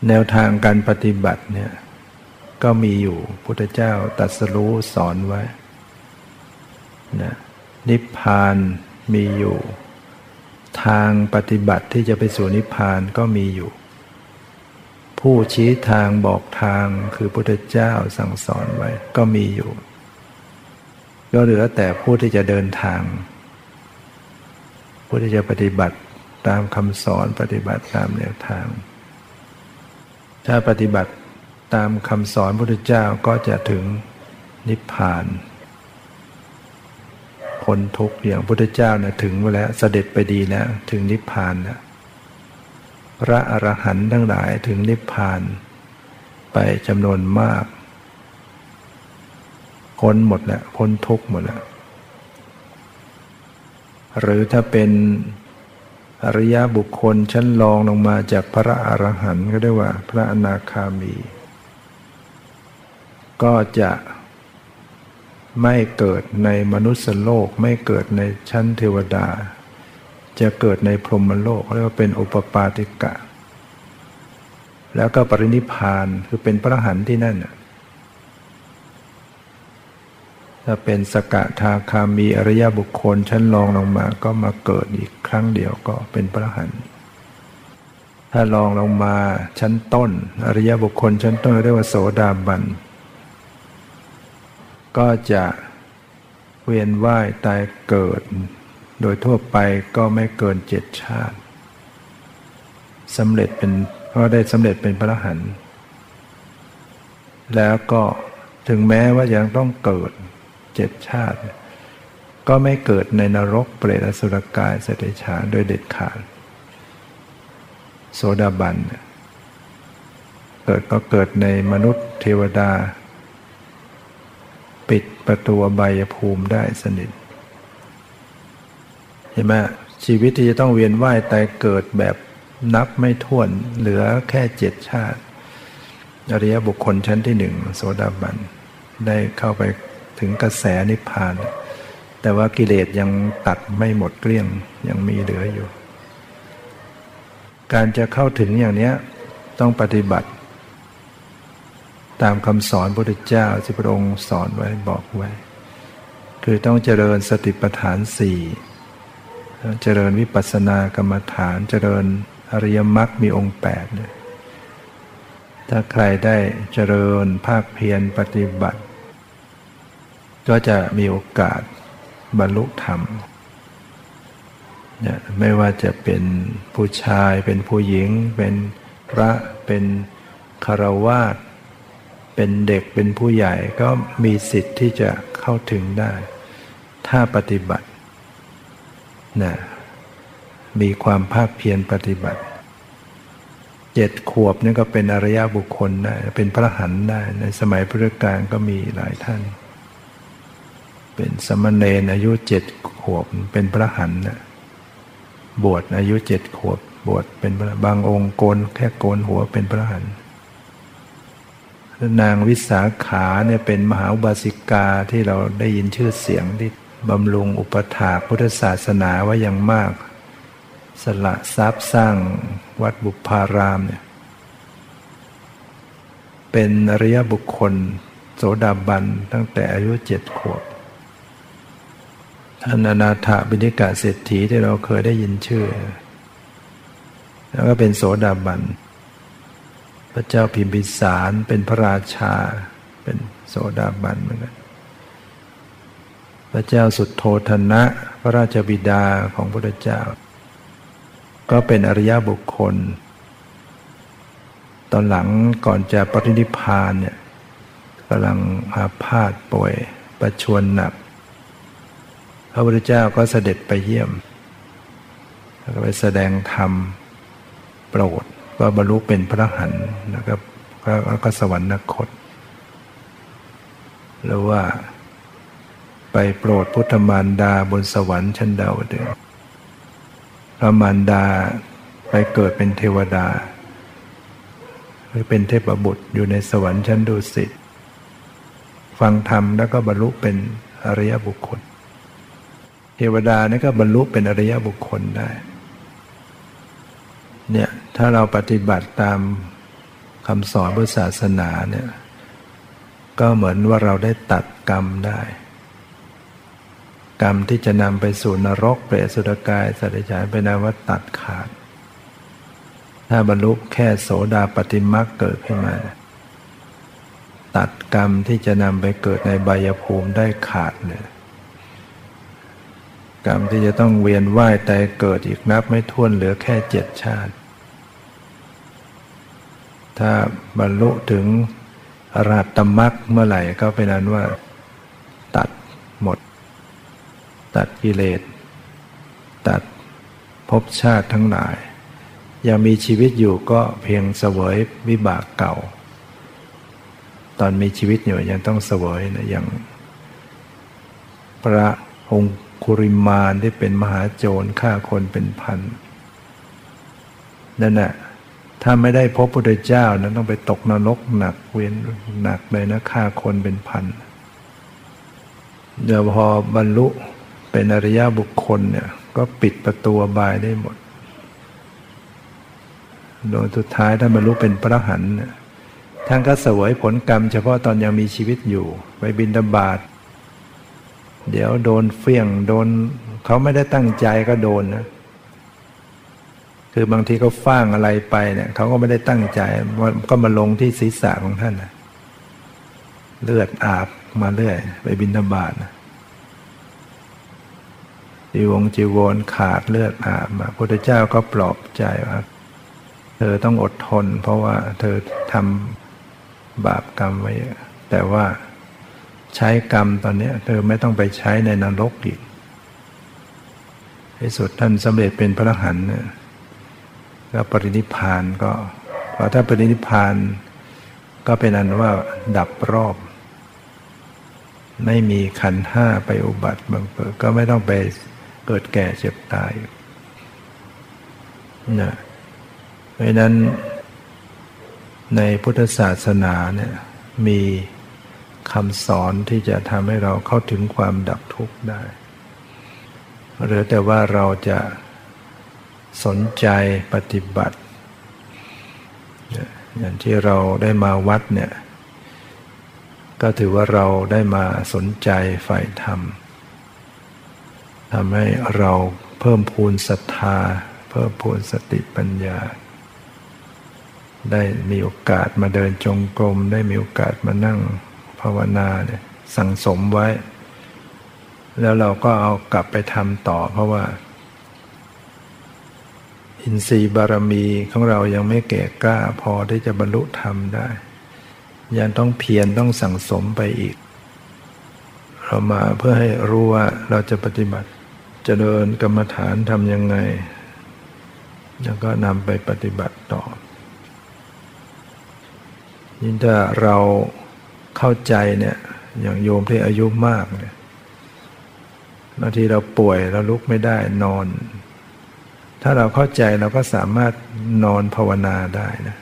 แนวทางการปฏิบัติเนี่ยก็มีอยู่พุทธเจ้าตัดสรู้สอนไว้นะนิพพานมีอยู่ ทางปฏิบัติที่จะไปสู่นิพพานก็มีอยู่ ผู้ชี้ทางบอกทางคือพุทธเจ้าสั่งสอนไว้ก็มีอยู่ ก็เหลือแต่ผู้ที่จะเดินทาง ผู้ที่จะปฏิบัติตามคำสอนปฏิบัติตามแนวทาง ถ้าปฏิบัติตามคำสอนพระพุทธเจ้าก็จะถึงนิพพานพ้นทุกข์อย่างพุทธเจ้าเนี่ยถึงแล้วเสด็จไปดีแล้วถึงนิพพานแล้วพระอรหันต์ทั้งหลายถึงนิพพาน ไปจำนวนมากพ้นหมดแล้วพ้นทุกข์หมดแล้วหรือถ้าเป็น อริยบุคคลชั้นรองลงมาจากพระอรหันต์ก็ได้ว่า พระอนาคามี ก็จะไม่เกิดในมนุษย์โลกไม่เกิดในชั้นเทวดา จะเกิดในพรหมโลกเรียกว่าเป็นอุปปาติกะ แล้วก็ปรินิพานคือเป็นพระหันที่นั่น ถ้าเป็นสกทาคามีอริยบุคคลชั้นรองลงมาก็มาเกิดอีกครั้งเดียวก็เป็นพระหันถ้าลองลงมาชั้นต้น อริยบุคคลชั้นต้นเรียกว่าโสดาบัน ก็จะเวียนว่ายตายเกิด โดยทั่วไปก็ไม่เกินเจ็ดชาติสำเร็จเป็นก็ได้สำเร็จเป็นพระหันแล้วก็ถึงแม้ว่ายังต้องเกิด เจ็ดชาติ ก็ไม่เกิดในนรกเปรตอสุรกายเสติฉานโดยเด็ดขาด โสดาบันเกิดก็เกิดในมนุษย์เทวดา ปิดประตูใบยภูมิได้สนิทเห็นไหมชีวิตที่จะต้องเวียนว่ายตายเกิดแบบนับไม่ถ้วนเหลือแค่เจ็ดชาติอริยบุคคลชั้นที่หนึ่งโสดาบันได้เข้าไป ถึงกระแสนิพพาน แต่ว่ากิเลสยังตัดไม่หมดเกลี้ยงยังมีเหลืออยู่ การจะเข้าถึงอย่างนี้ต้องปฏิบัติ ตามคำสอนพระพุทธเจ้าที่พระองค์สอนไว้บอกไว้ คือต้องเจริญสติปัฏฐานสี่เจริญวิปัสสนากรรมฐานเจริญอริยมรรคมีองค์แปดเนี่ยถ้าใครได้เจริญภาคเพียรปฏิบัติ ก็จะมีโอกาสบรรลุธรรมเนี่ยไม่ว่าจะเป็นผู้ชายเป็นผู้หญิง เป็นพระเป็นคารวาสเป็นเด็กเป็นผู้ใหญ่ก็มีสิทธิ์ที่จะเข้าถึงได้ ถ้าปฏิบัตินะมีความภาคเพียรปฏิบัติเจ็ดขวบนี่ก็เป็นอริยบุคคลได้เป็นพระหันได้ในสมัยพุทธกาลก็มีหลายท่าน เป็นสมณเณรอายุเจ็ดขวบเป็นพระหันนะบวชอายุเจ็ดขวบบวชเป็นบางองค์โกนแค่โกนหัวเป็นพระหันนางวิสาขาเนี่ยเป็นมหาบาสิกาที่เราได้ยินชื่อเสียงที่บำรุงอุปถาพุทธศาสนาไว้อย่างมาก สละทรัพย์สร้างวัดบุพารามเนี่ยเป็นอริยบุคคล โสดาบันตั้งแต่อายุเจ็ดขวบ ท่านอนาถบิณิกาเศรษฐีที่เราเคยได้ยินชื่อ แล้วก็เป็นโสดาบัน พระเจ้าพิมพิสารเป็นพระราชา เป็นโสดาบันเหมือนกันพระเจ้าสุดโทธนะ พระราชบิดาของพระเจ้า ก็เป็นอริยบุคคล ตอนหลังก่อนจะปรินิพานเนี่ยกำลังอาพาธป่วยประชวนหนัก พระพุทธเจ้าก็เสด็จไปเยี่ยมแล้วก็ไปแสดงธรรมโปรดก็บรรลุเป็นพระหันนะครับแล้วก็สวรรคตหรือว่า ไปโปรดพุทธมารดาบนสวรรค์ชั้นดาวดึงพระมารดาไปเกิดเป็นเทวดา หรือเป็นเทพบุตรอยู่ในสวรรค์ชั้นดุสิตฟังธรรมแล้วก็บรรลุเป็นอริยบุคคล เทวดานี่ก็บรรลุเป็นอริยบุคคลได้เนี่ยถ้าเราปฏิบัติตามคำสอนพุทธศาสนาเนี่ยก็เหมือนว่าเราได้ตัดกรรมได้ กรรมที่จะนำไปสู่นรกเปรตสุรกายสัตว์ฉานเป็นนว่าตัดขาด ถ้าบรรลุแค่โสดาปฏิมักเกิดขึ้นมา ตัดกรรมที่จะนำไปเกิดในบายภูมิได้ขาดเลย กรรมที่จะต้องเวียนว่ายแต่เกิดอีกนับไม่ถ้วนเหลือแค่เจ็ดชาติ ถ้าบรรลุถึงอรหัตตมรรคเมื่อไหร่ก็เป็นนั้นว่า ตัดหมด ตัดกิเลส ตัดภพชาติทั้งหลาย ยังมีชีวิตอยู่ก็เพียงเสวยวิบากเก่า ตอนมีชีวิตอยู่ยังต้องเสวยนะอย่างพระองคุ คุริมานที่เป็นมหาโจรฆ่าคนเป็นพันนั่นแหะถ้าไม่ได้พบพุทธเจ้านั้นต้องไปตกนรกหนักเวียนหนักเลยนะฆ่าคนเป็นพันเดี๋ยวพอบรรลุเป็นอริยบุคคลเนี่ยก็ปิดประตูบายได้หมด โดยสุดท้ายถ้าบรรลุเป็นพระหันท่านก็เสวยผลกรรมเฉพาะตอนยังมีชีวิตอยู่ ไปบินดาบาด เดี๋ยวโดนเฟี้ยงโดนเขาไม่ได้ตั้งใจก็โดนนะคือบางทีเขาฟ้างอะไรไปเนี่ยเขาก็ไม่ได้ตั้งใจก็มาลงที่ศีรษะของท่านนะเลือดอาบมาเรื่อย ไปบินธบาตนะจีวงจีวรขาดเลือดอาบมาพระเจ้าก็ปลอบใจว่าเธอต้องอดทน เพราะว่าเธอทำบาปกรรมไว้ แต่ว่า ใช้กรรมตอนนี้เธอไม่ต้องไปใช้ในนรกอีกที่สุดท่านสำเร็จเป็นพระหันเนี่ยก็ปรินิพานก็พอถ้าปรินิพานก็เป็นอันว่าดับรอบ ไม่มีขันห้าไปอุบัติบังเกิดก็ไม่ต้องไปเกิดแก่เจ็บตายนะเพราะนั้นในพุทธศาสนาเนี่ยมี คำสอนที่จะทำให้เราเข้าถึงความดับทุกข์ได้ หรือแต่ว่าเราจะสนใจปฏิบัติ อย่างที่เราได้มาวัดเนี่ย ก็ถือว่าเราได้มาสนใจฝ่ายธรรมทำให้เราเพิ่มพูนศรัทธา เพิ่มพูนสติปัญญา ได้มีโอกาสมาเดินจงกรม ได้มีโอกาสมานั่งาวนาเนี่ยสั่งสมไว้ แล้วเราก็เอากลับไปทำต่อ เพราะว่า อินทรีย์บารมีของเรายังไม่แก่กล้าพอที่จะบรรลุธรรมได้ ยังต้องเพียรต้องสั่งสมไปอีก เรามาเพื่อให้รู้ว่าเราจะปฏิบัติจะเดินกรรมฐานทำยังไง แล้วก็นำไปปฏิบัติต่อยิ่งถ้าเรา เข้าใจเนี่ยอย่างโยมที่อายุมากเนี่ยบางทีเราป่วยเราลุกไม่ได้นอน ถ้าเราเข้าใจเราก็สามารถนอนภาวนาได้นะ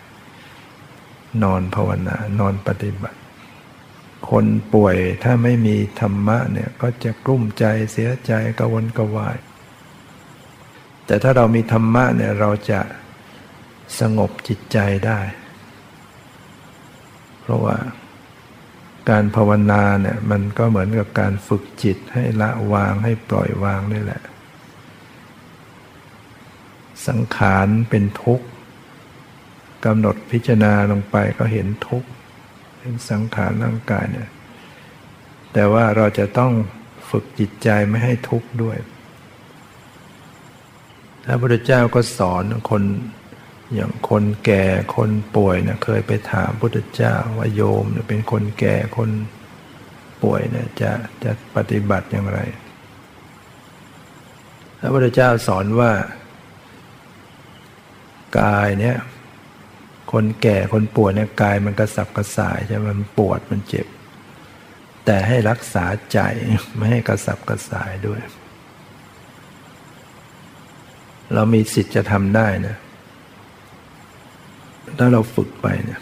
นอนภาวนานอนปฏิบัติ คนป่วยถ้าไม่มีธรรมะเนี่ยก็จะกลุ้มใจเสียใจกวนกวาย แต่ถ้าเรามีธรรมะเนี่ยเราจะสงบจิตใจได้ เพราะว่า การภาวนาเนี่ยมันก็เหมือนกับการฝึกจิตให้ละวางให้ปล่อยวางนี่แหละ สังขารเป็นทุกข์กำหนดพิจารณาลงไปก็เห็นทุกข์เห็นสังขารร่างกายเนี่ยแต่ว่าเราจะต้องฝึกจิตใจไม่ให้ทุกข์ด้วยพระพุทธเจ้าก็สอนคน อย่างคนแก่คนป่วยเนี่ยเคยไปถามพุทธเจ้าว่าโยมเนี่ยเป็นคนแก่คนป่วยเนี่ยจะจะปฏิบัติอย่างไร พระพุทธเจ้าสอนว่ากายเนี่ยคนแก่คนป่วยเนี่ยกายมันกระสับกระส่ายใช่ไหมมันปวดมันเจ็บ แต่ให้รักษาใจไม่ให้กระสับกระส่ายด้วย เรามีสิทธิ์จะทำได้นะ ถ้าเราฝึกไปเนี่ย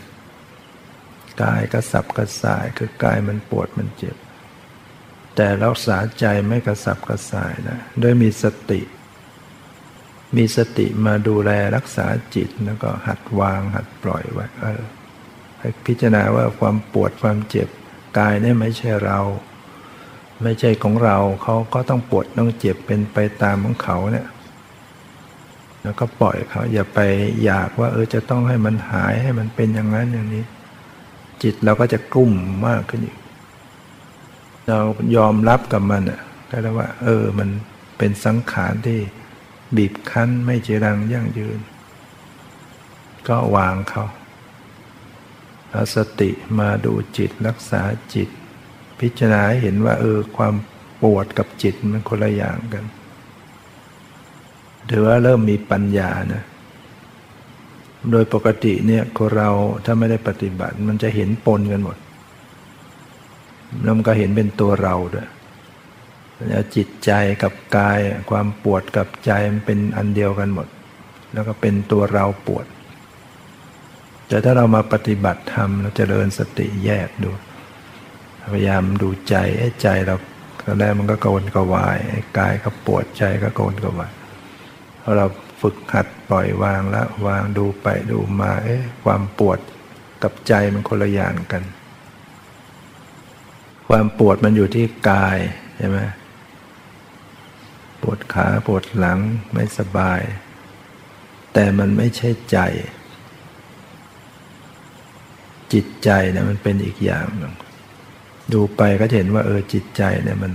กายกระสับกระส่ายคือกายมันปวดมันเจ็บ แต่รักษาใจไม่กระสับกระส่ายนะด้วยมีสติ มีสติมาดูแลรักษาจิตแล้วก็หัดวางหัดปล่อยไว้ให้พิจารณาว่าความปวดความเจ็บกายเนี่ยไม่ใช่เรา ไม่ใช่ของเราเขาก็ต้องปวดต้องเจ็บเป็นไปตามของเขาเนี่ย แล้วก็ปล่อยเขาอย่าไปอยากว่า เออจะต้องให้มันหายให้มันเป็นอย่างนั้นอย่างนี้ จิตเราก็จะกลุ่มมากขึ้นอีก เรายอมรับกับมันอะก็แล้วว่า เออ มันเป็นสังขารที่บีบคั้นไม่เจีรังยั่งยืน ก็วางเขาเอาสติมาดูจิตรักษาจิต พิจารณาเห็นว่า เออ ความปวดกับจิตมันคนละอย่างกัน ถือว่าเริ่มมีปัญญานะโดยปกติเนี่ยคนเราถ้าไม่ได้ปฏิบัติ มันจะเห็นปนกันหมดแล้วมันก็เห็นเป็นตัวเราด้วยแล้วจิตใจกับกายความปวดกับใจมันเป็นอันเดียวกันหมด แล้วก็เป็นตัวเราปวด แต่ถ้าเรามาปฏิบัติธรรมเราจเจริญสติแยกดู พยายามดูใจไอ้ใจเราตอนแรกมันก็กวนกวายกายก็ปวดใจก็กวนกวาย เราฝึกหัดปล่อยวางแล้ววางดูไปดูมาเอ๊ะความปวดกับใจมันคนละอย่างกัน ความปวดมันอยู่ที่กายใช่ไหมปวดขาปวดหลังไม่สบาย แต่มันไม่ใช่ใจ จิตใจเนี่ยมันเป็นอีกอย่างหนึ่งดูไปก็เห็นว่าเออจิตใจเนี่ยมัน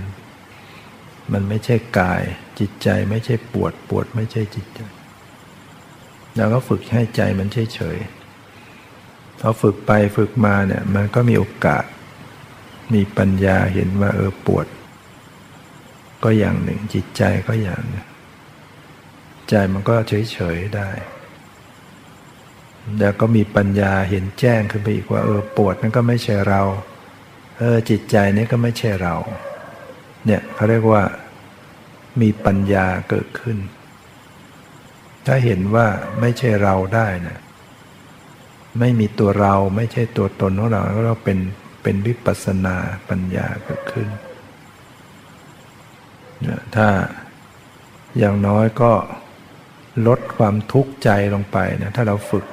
มันไม่ใช่กาย จิตใจไม่ใช่ปวดปวดไม่ใช่จิตใจเราก็ฝึกให้ใจมันเฉยเฉยพอฝึกไปฝึกมาเนี่ยมันก็มีโอกาส มีปัญญาเห็นว่าเออปวด ก็อย่างหนึ่งจิตใจก็อย่างหนึ่งใจมันก็เฉยๆได้ แล้วก็มีปัญญาเห็นแจ้งขึ้นไปอีกว่าเออปวดนั่นก็ไม่ใช่เรา เออจิตใจนี้ก็ไม่ใช่เรา เนี่ยเขาเรียกว่ามีปัญญาเกิดขึ้น ถ้าเห็นว่าไม่ใช่เราได้นะไม่มีตัวเราไม่ใช่ตัวตนของเราเราเป็นเป็นวิปัสนาปัญญาเกิดขึ้นเนี่ยถ้าอย่างน้อยก็ลดความทุกข์ใจลงไปนะถ้าเราฝึก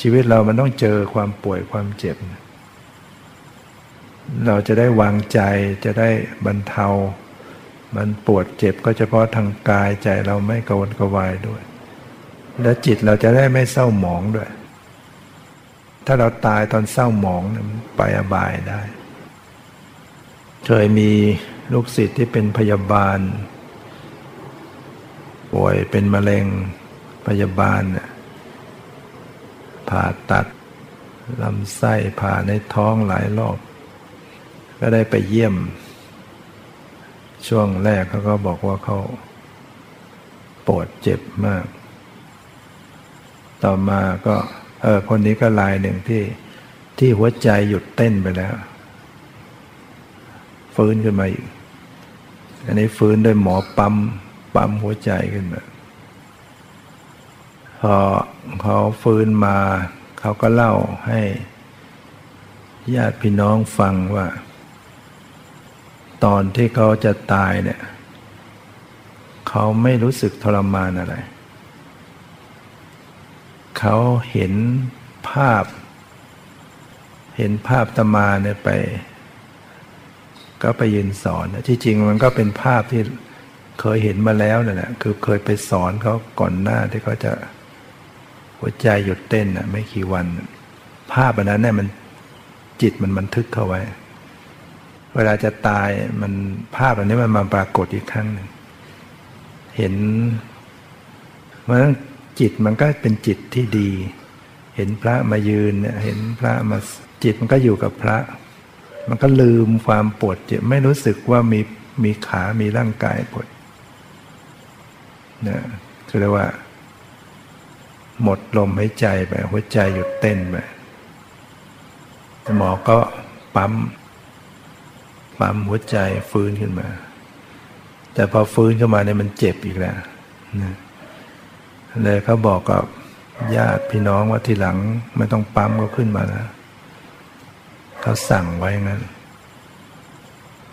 ชีวิตเรามันต้องเจอความป่วยความเจ็บ เราจะได้วางใจจะได้บรรเทา มันปวดเจ็บก็เฉพาะทางกายใจเราไม่กวนกวายด้วย และจิตเราจะได้ไม่เศร้าหมองด้วย ถ้าเราตายตอนเศร้าหมองไปอบายได้ เคยมีลูกศิษย์ที่เป็นพยาบาล ป่วยเป็นมะเร็งพยาบาลผ่าตัดลำไส้ผ่าในท้องหลายรอบ ก็ได้ไปเยี่ยม ช่วงแรกเขาก็บอกว่าเขาปวดเจ็บมาก ต่อมาก็เออคนนี้ก็ลายหนึ่งที่ที่หัวใจหยุดเต้นไปแล้ว ฟื้นขึ้นมาอีก อันนี้ฟื้นด้วยหมอปั๊มปั๊มหัวใจขึ้นมาพอเขาฟื้นมา เขาก็เล่าให้ญาติพี่น้องฟังว่า ตอนที่เขาจะตายเนี่ยเขาไม่รู้สึกทรมานอะไร เขาเห็นภาพ เห็นภาพตมาเนี่ยไป ก็ไปยืนสอนที่จริงมันก็เป็นภาพที่เคยเห็นมาแล้วนั่นแหละคือเคยไปสอนเขาก่อนหน้าที่เขาจะหัวใจหยุดเต้นนะไม่กี่วัน ภาพอันนั้นเนี่ยมันจิตมันบันทึกเข้าไว้ เวลาจะตายมันภาพอันนี้มันมาปรากฏอีกครั้งหนึ่งเห็นเพราะนั้นจิตมันก็เป็นจิตที่ดี เห็นพระมายืนเนี่ยเห็นพระมาจิตมันก็อยู่กับพระ มันก็ลืมความปวดเจ็บไม่รู้สึกว่ามีมีขามีร่างกายปวดนะคือเรียกว่า หมดลมหายใจไปหัวใจหยุดเต้นไปหมอก็ปั๊ม ปั๊มหัวใจฟื้นขึ้นมา แต่พอฟื้นขึ้นมาเนี่ยมันเจ็บอีกแล้วนะเลยเขาบอกกับญาติพี่น้องว่าทีหลังไม่ต้องปั๊มก็ขึ้นมาแล้วเขาสั่งไว้งั้น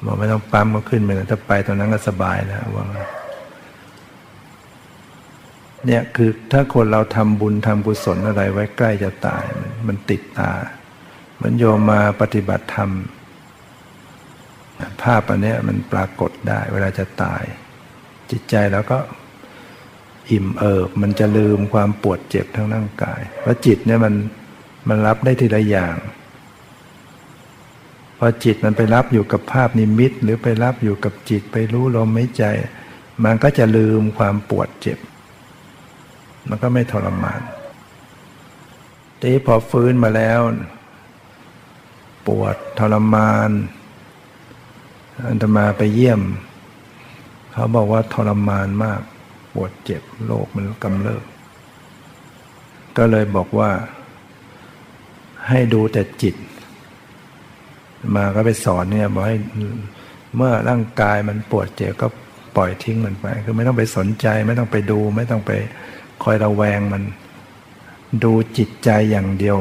บอกไม่ต้องปั๊มก็ขึ้นไปนะถ้าไปตอนนั้นก็สบายแล้วว่าเนี่ยคือถ้าคนเราทำบุญทำกุศลอะไรไว้ใกล้จะตาย มันติดตา เหมือนโยมมาปฏิบัติธรรม ภาพอันนี้มันปรากฏได้ เวลาจะตาย จิตใจแล้วก็อิ่มเอิบ มันจะลืมความปวดเจ็บทั้งร่างกาย เพราะจิตเนี่ยมันมันรับได้ทีละอย่าง พอจิตมันไปรับอยู่กับภาพนิมิต หรือไปรับอยู่กับจิตไปรู้ลมไม่ใจ มันก็จะลืมความปวดเจ็บ มันก็ไม่ทรมานทีพอฟื้นมาแล้ว ปวดทรมาน อันตมาไปเยี่ยม เขาบอกว่าทรมานมาก ปวดเจ็บโรคมันกำเริบก็เลยบอกว่า ให้ดูแต่จิต มาก็ไปสอนเนี่ยบอกให้เมื่อร่างกายมันปวดเจ็บก็ปล่อยทิ้งมันไป คือไม่ต้องไปสนใจ ไม่ต้องไปดู ไม่ต้องไปคอยระแวงมัน ดูจิตใจอย่างเดียว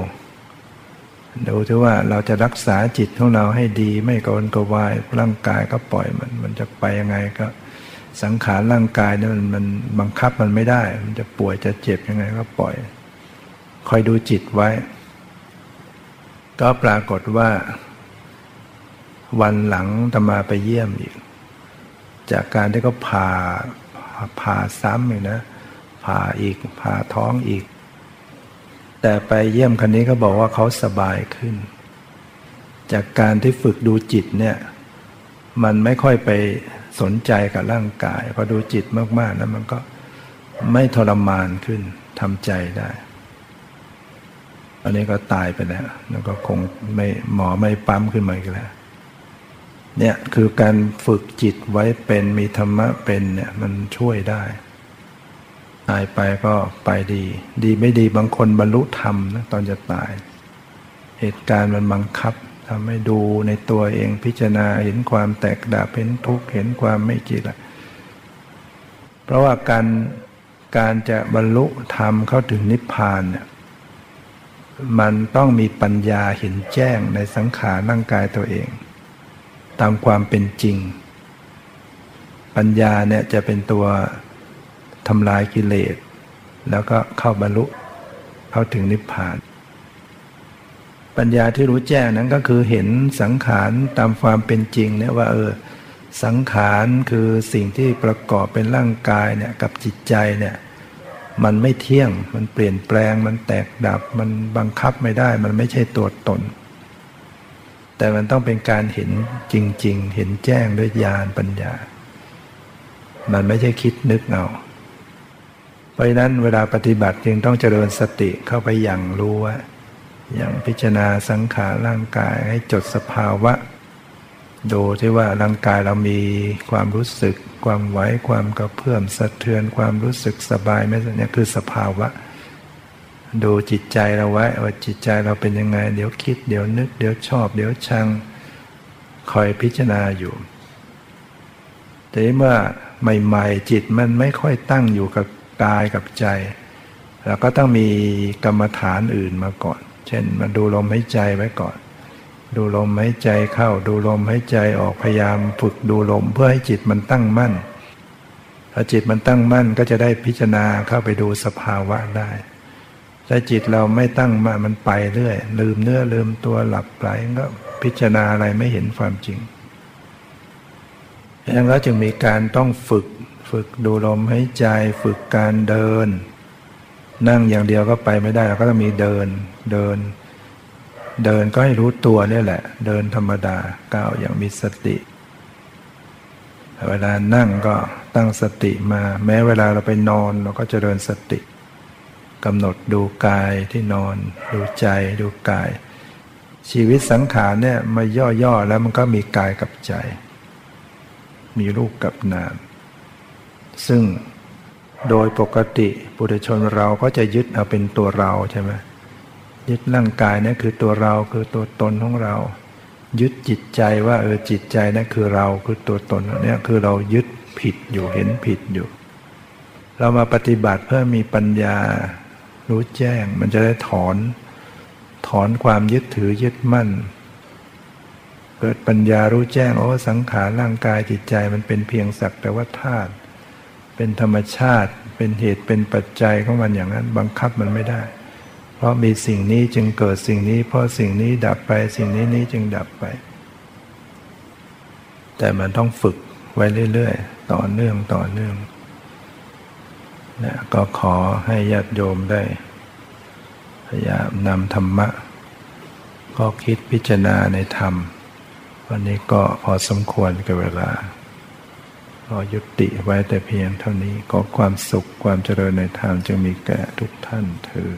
ดูที่ว่าเราจะรักษาจิตของเราให้ดีไม่กวนกวายร่างกายก็ปล่อยมัน มันจะไปยังไงก็สังขารร่างกายเนี่ยมันมันบังคับมันไม่ได้ มันจะป่วยจะเจ็บยังไงก็ปล่อย คอยดูจิตไว้ ก็ปรากฏว่า วันหลังตมาไปเยี่ยมอีก จากการที่เขาผ่าผ่าซ้ำอีกนะผ่าอีกผ่าท้องอีก แต่ไปเยี่ยมคนนี้เขาบอกว่าเขาสบายขึ้น จากการที่ฝึกดูจิตเนี่ยมันไม่ค่อยไปสนใจกับร่างกายพอดูจิตมากๆแล้วมันก็ไม่ทรมานขึ้นทำใจได้ อันนี้ก็ตายไปแล้วแล้วก็คงไม่หมอไม่ปั๊มขึ้นมาอีกแล้วเนี่ยคือการฝึกจิตไว้เป็นมีธรรมะเป็นเนี่ยมันช่วยได้ายไปก็ไปดี ดีไม่ดีบางคนบรรลุธรรมนะตอนจะตาย เหตุการณ์มันบังคับทำให้ดูในตัวเองพิจารณาเห็นความแตกดับเห็นทุกข์เห็นความไม่จิตละเพราะว่าการการจะบรรลุธรรมเข้าถึงนิพพานเนี่ยมันต้องมีปัญญาเห็นแจ้งในสังขารร่างกายตัวเอง ตามความเป็นจริง ปัญญาเนี่ยจะเป็นตัว ทำลายกิเลส แล้วก็เข้าบรรลุเข้าถึงนิพพาน ปัญญาที่รู้แจ้งนั้นก็คือเห็นสังขารตามความเป็นจริงเนี่ยว่าเออสังขารคือสิ่งที่ประกอบเป็นร่างกายเนี่ยกับจิตใจเนี่ยมันไม่เที่ยง มันเปลี่ยนแปลง มันแตกดับ มันบังคับไม่ได้ มันไม่ใช่ตัวตน แต่มันต้องเป็นการเห็นจริง ๆ เห็นแจ้งด้วยญาณปัญญา มันไม่ใช่คิดนึกเอา ราะฉะนั้นเวลาปฏิบัติจึงต้องเจริญสติเข้าไปอย่างรู้ว่าอย่างพิจารณาสังขารร่างกายให้จดสภาวะ ดูที่ว่าร่างกายเรามีความรู้สึก ความไหวความกระเพื่อมสะเทือนความรู้สึกสบายไหมเนี่ยคือสภาวะ ดูจิตใจเราไว้ว่าจิตใจเราเป็นยังไง เดี๋ยวคิดเดี๋ยวนึก เดี๋ยวชอบ เดี๋ยวชังคอยพิจารณาอยู่แต่เมื่อใหม่ ๆ จิตมันไม่ค่อยตั้งอยู่กับ กายกับใจ เราก็ต้องมีกรรมฐานอื่นมาก่อน เช่นมาดูลมหายใจไว้ก่อน ดูลมหายใจเข้า ดูลมหายใจออกพยายามฝึกดูลมเพื่อให้จิตมันตั้งมั่นถ้าจิตมันตั้งมั่นก็จะได้พิจารณาเข้าไปดูสภาวะได้ถ้าจิตเราไม่ตั้งมามันไปเรื่อย ลืมเนื้อลืมตัวหลับไหลก็พิจารณาอะไรไม่เห็นความจริงดังนั้นจึงมีการต้องฝึก ฝึกดูลมหายใจฝึกการเดิน นั่งอย่างเดียวก็ไปไม่ได้เราก็ต้องมีเดินเดิน เดินก็ให้รู้ตัวนี่แหละ เดินธรรมดาก้าวอย่างมีสติ เวลานั่งก็ตั้งสติมา แม้เวลาเราไปนอนเราก็จะเดินสติกำหนดดูกายที่นอน ดูใจดูกาย ชีวิตสังขารเนี่ยมาย่อๆแล้วมันก็มีกายกับใจ มีรูปกับนาม ซึ่งโดยปกติปุถุชนเราก็จะยึดเอาเป็นตัวเราใช่ไหมยึดร่างกายนี่คือตัวเราคือตัวตนของเรา ยึดจิตใจว่าเออจิตใจนั่นคือเราคือตัวตนเนี่ยคือเรายึดผิดอยู่เห็นผิดอยู่ เรามาปฏิบัติเพื่อมีปัญญารู้แจ้ง มันจะได้ถอน ถอนความยึดถือยึดมั่น เกิดปัญญารู้แจ้งโอ้สังขารร่างกายจิตใจมันเป็นเพียงสักแต่ว่าธาตุ เป็นธรรมชาติ เป็นเหตุเป็นปัจจัยของมันอย่างนั้น บังคับมันไม่ได้ เพราะมีสิ่งนี้จึงเกิดสิ่งนี้ เพราะสิ่งนี้ดับไปสิ่งนี้นี้จึงดับไป แต่มันต้องฝึกไว้เรื่อยๆ ต่อเนื่องต่อเนื่องนะก็ขอให้ญาติโยมได้ พยายามนำธรรมะ ก็คิดพิจารณาในธรรม วันนี้ก็พอสมควรกับเวลา ออยุติไว้แต่เพียงเท่านี้ขอความสุขความเจริญในธรรมจงมีแก่ทุกท่านเธอ